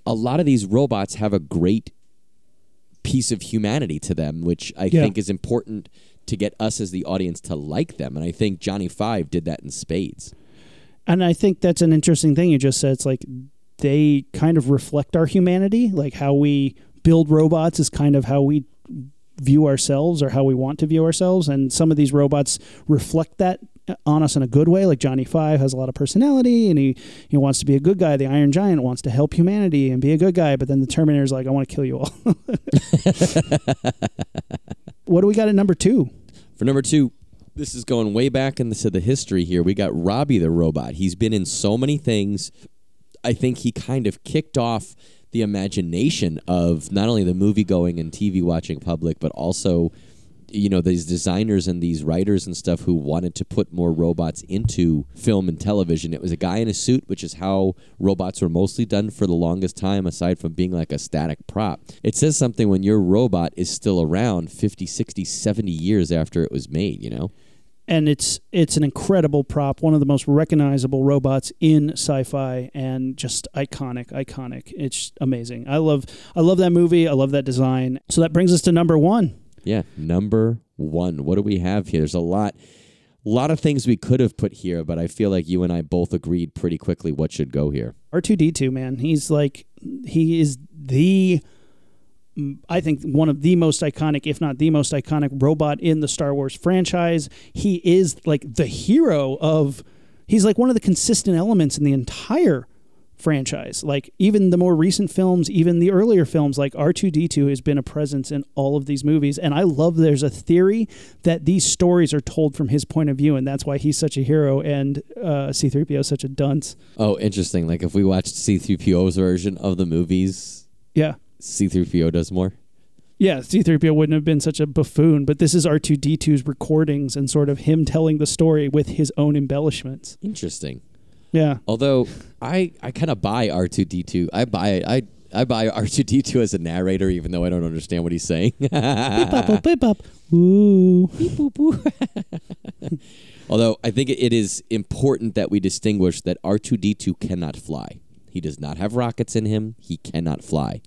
a lot of these robots have a great piece of humanity to them, which I Yeah. think is important to get us as the audience to like them. And I think Johnny Five did that in spades. And I think that's an interesting thing you just said. It's like they kind of reflect our humanity, like how we build robots is kind of how we view ourselves or how we want to view ourselves. And some of these robots reflect that on us in a good way. Like Johnny Five has a lot of personality and he, he wants to be a good guy. The Iron Giant wants to help humanity and be a good guy. But then the Terminator's like, I want to kill you all. [laughs] [laughs] what do we got at number two? For number two, this is going way back into the history here. We got Robby the robot. He's been in so many things. I think he kind of kicked off the imagination of not only the movie going and TV watching public, but also, you know, these designers and these writers and stuff who wanted to put more robots into film and television. It was a guy in a suit, which is how robots were mostly done for the longest time, aside from being like a static prop. It says something when your robot is still around 50, 60, 70 years after it was made, you know? and it's it's an incredible prop, one of the most recognizable robots in sci-fi, and just iconic, iconic. It's amazing. I love I love that movie. I love that design. So that brings us to number one. Yeah, number one. What do we have here? There's a lot, a lot of things we could have put here, but I feel like you and I both agreed pretty quickly what should go here. R two D two man. He's like he is the I think one of the most iconic, if not the most iconic robot in the Star Wars franchise. He is like the hero of he's like one of the consistent elements in the entire franchise. Like even the more recent films, even the earlier films, like R2D2 has been a presence in all of these movies. And I love there's a theory that these stories are told from his point of view, and that's why he's such a hero and uh, C3PO is such a dunce. Oh, interesting. Like if we watched C3PO's version of the movies, Yeah. C3PO does more. Yeah, C3PO wouldn't have been such a buffoon, but this is R2D2's recordings and sort of him telling the story with his own embellishments. Interesting. Yeah. Although I, I kind of buy R2D2. I buy I I buy R2D2 as a narrator, even though I don't understand what he's saying. Beep bop, beep bop. Ooh. [laughs] Although I think it is important that we distinguish that R2D2 cannot fly. He does not have rockets in him. He cannot fly.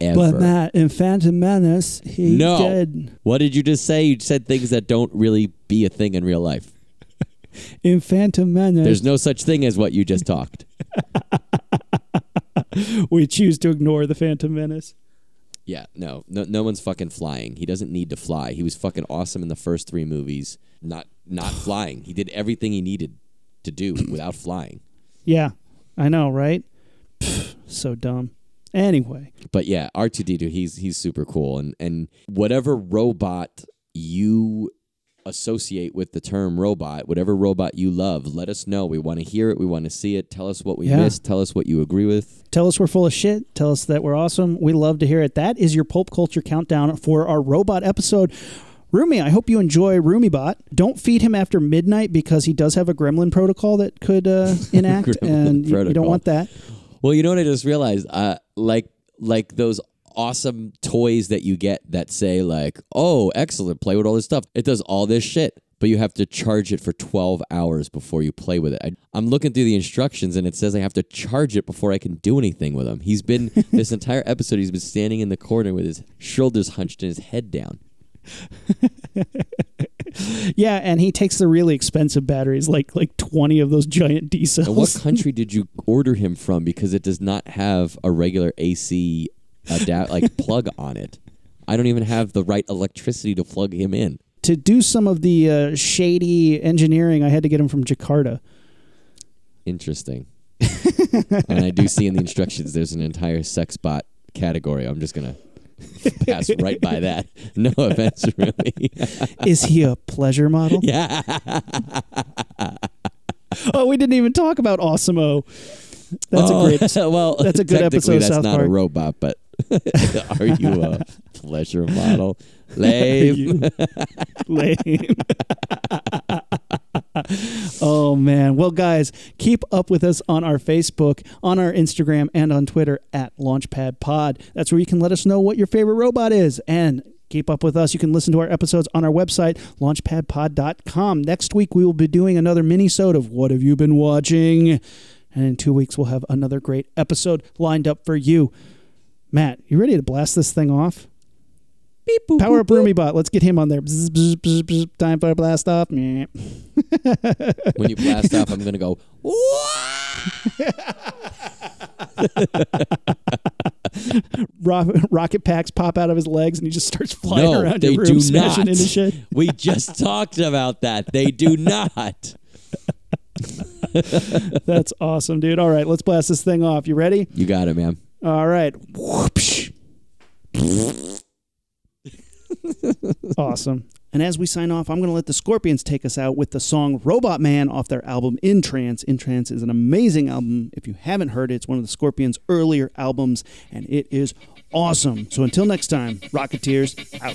Ever. But Matt, in Phantom Menace, he no. did. What did you just say? You said things that don't really be a thing in real life. In Phantom Menace. There's no such thing as what you just talked. [laughs] we choose to ignore the Phantom Menace. Yeah, no, no, no one's fucking flying. He doesn't need to fly. He was fucking awesome in the first three movies. Not, not [sighs] flying. He did everything he needed to do [clears throat] without flying. Yeah, I know, right? Pfft, so dumb. Anyway, But yeah, R two D two. He's he's super cool, and and whatever robot you associate with the term robot, whatever robot you love, let us know. We want to hear it. We want to see it. Tell us what we Yeah. missed. Tell us what you agree with. tell us we're full of shit. Tell us that we're awesome. We love to hear it. That is your pulp culture countdown for our robot episode. Rumi, I hope you enjoy RumiBot. Don't feed him after midnight because he does have a gremlin protocol that could uh, [laughs] enact, and you, you don't want that. Well, you know what I just realized? Uh, like like those awesome toys that you get that say like, "Oh, excellent, play with all this stuff." It does all this shit, but you have to charge it for 12 hours before you play with it. I, I'm looking through the instructions and it says I have to charge it before I can do anything with him. He's been [laughs] this entire episode he's been standing in the corner with his shoulders hunched and his head down. [laughs] Yeah, and he takes the really expensive batteries, like like twenty of those giant D cells. And what country did you order him from because it does not have a regular AC like [laughs] plug on it? I don't even have the right electricity to plug him in. to do some of the uh, shady engineering, I had to get him from Jakarta. Interesting. and I do see in the instructions there's an entire sex bot category. I'm just gonna [laughs] pass right by that. [laughs] No offense, really. Is he a pleasure model? yeah. Oh, we didn't even talk about Awesome-O. That's Oh, a great. well, that's a good episode That's South not Park. a robot, but [laughs] are you a pleasure model? Lame. Lame. oh man. Well, guys, keep up with us on our Facebook, on our Instagram, and on Twitter at Launchpad Pod. That's where you can let us know what your favorite robot is. And keep up with us. You can listen to our episodes on our website, launchpadpod.com. Next week we will be doing another mini-sode of What Have You Been Watching? And in two weeks we'll have another great episode lined up for you. Matt, you ready to blast this thing off? Power up RumiBot. Let's get him on there. Bzz, bzz, bzz, bzz. Time for a blast off. [laughs] When you blast off, I'm gonna go. [laughs] Ro- rocket packs pop out of his legs and he just starts flying No, around they your room, do smashing not. into shit. [laughs] We just talked about that. They do not. That's awesome, dude. All right, let's blast this thing off. You ready? You got it, man. All right. Whoopsh. awesome. And as we sign off, I'm going to let the Scorpions take us out with the song Robot Man off their album In Trance. In Trance is an amazing album. If you haven't heard it, it's one of the Scorpions' earlier albums, and it is awesome. So until next time, Rocketeers out.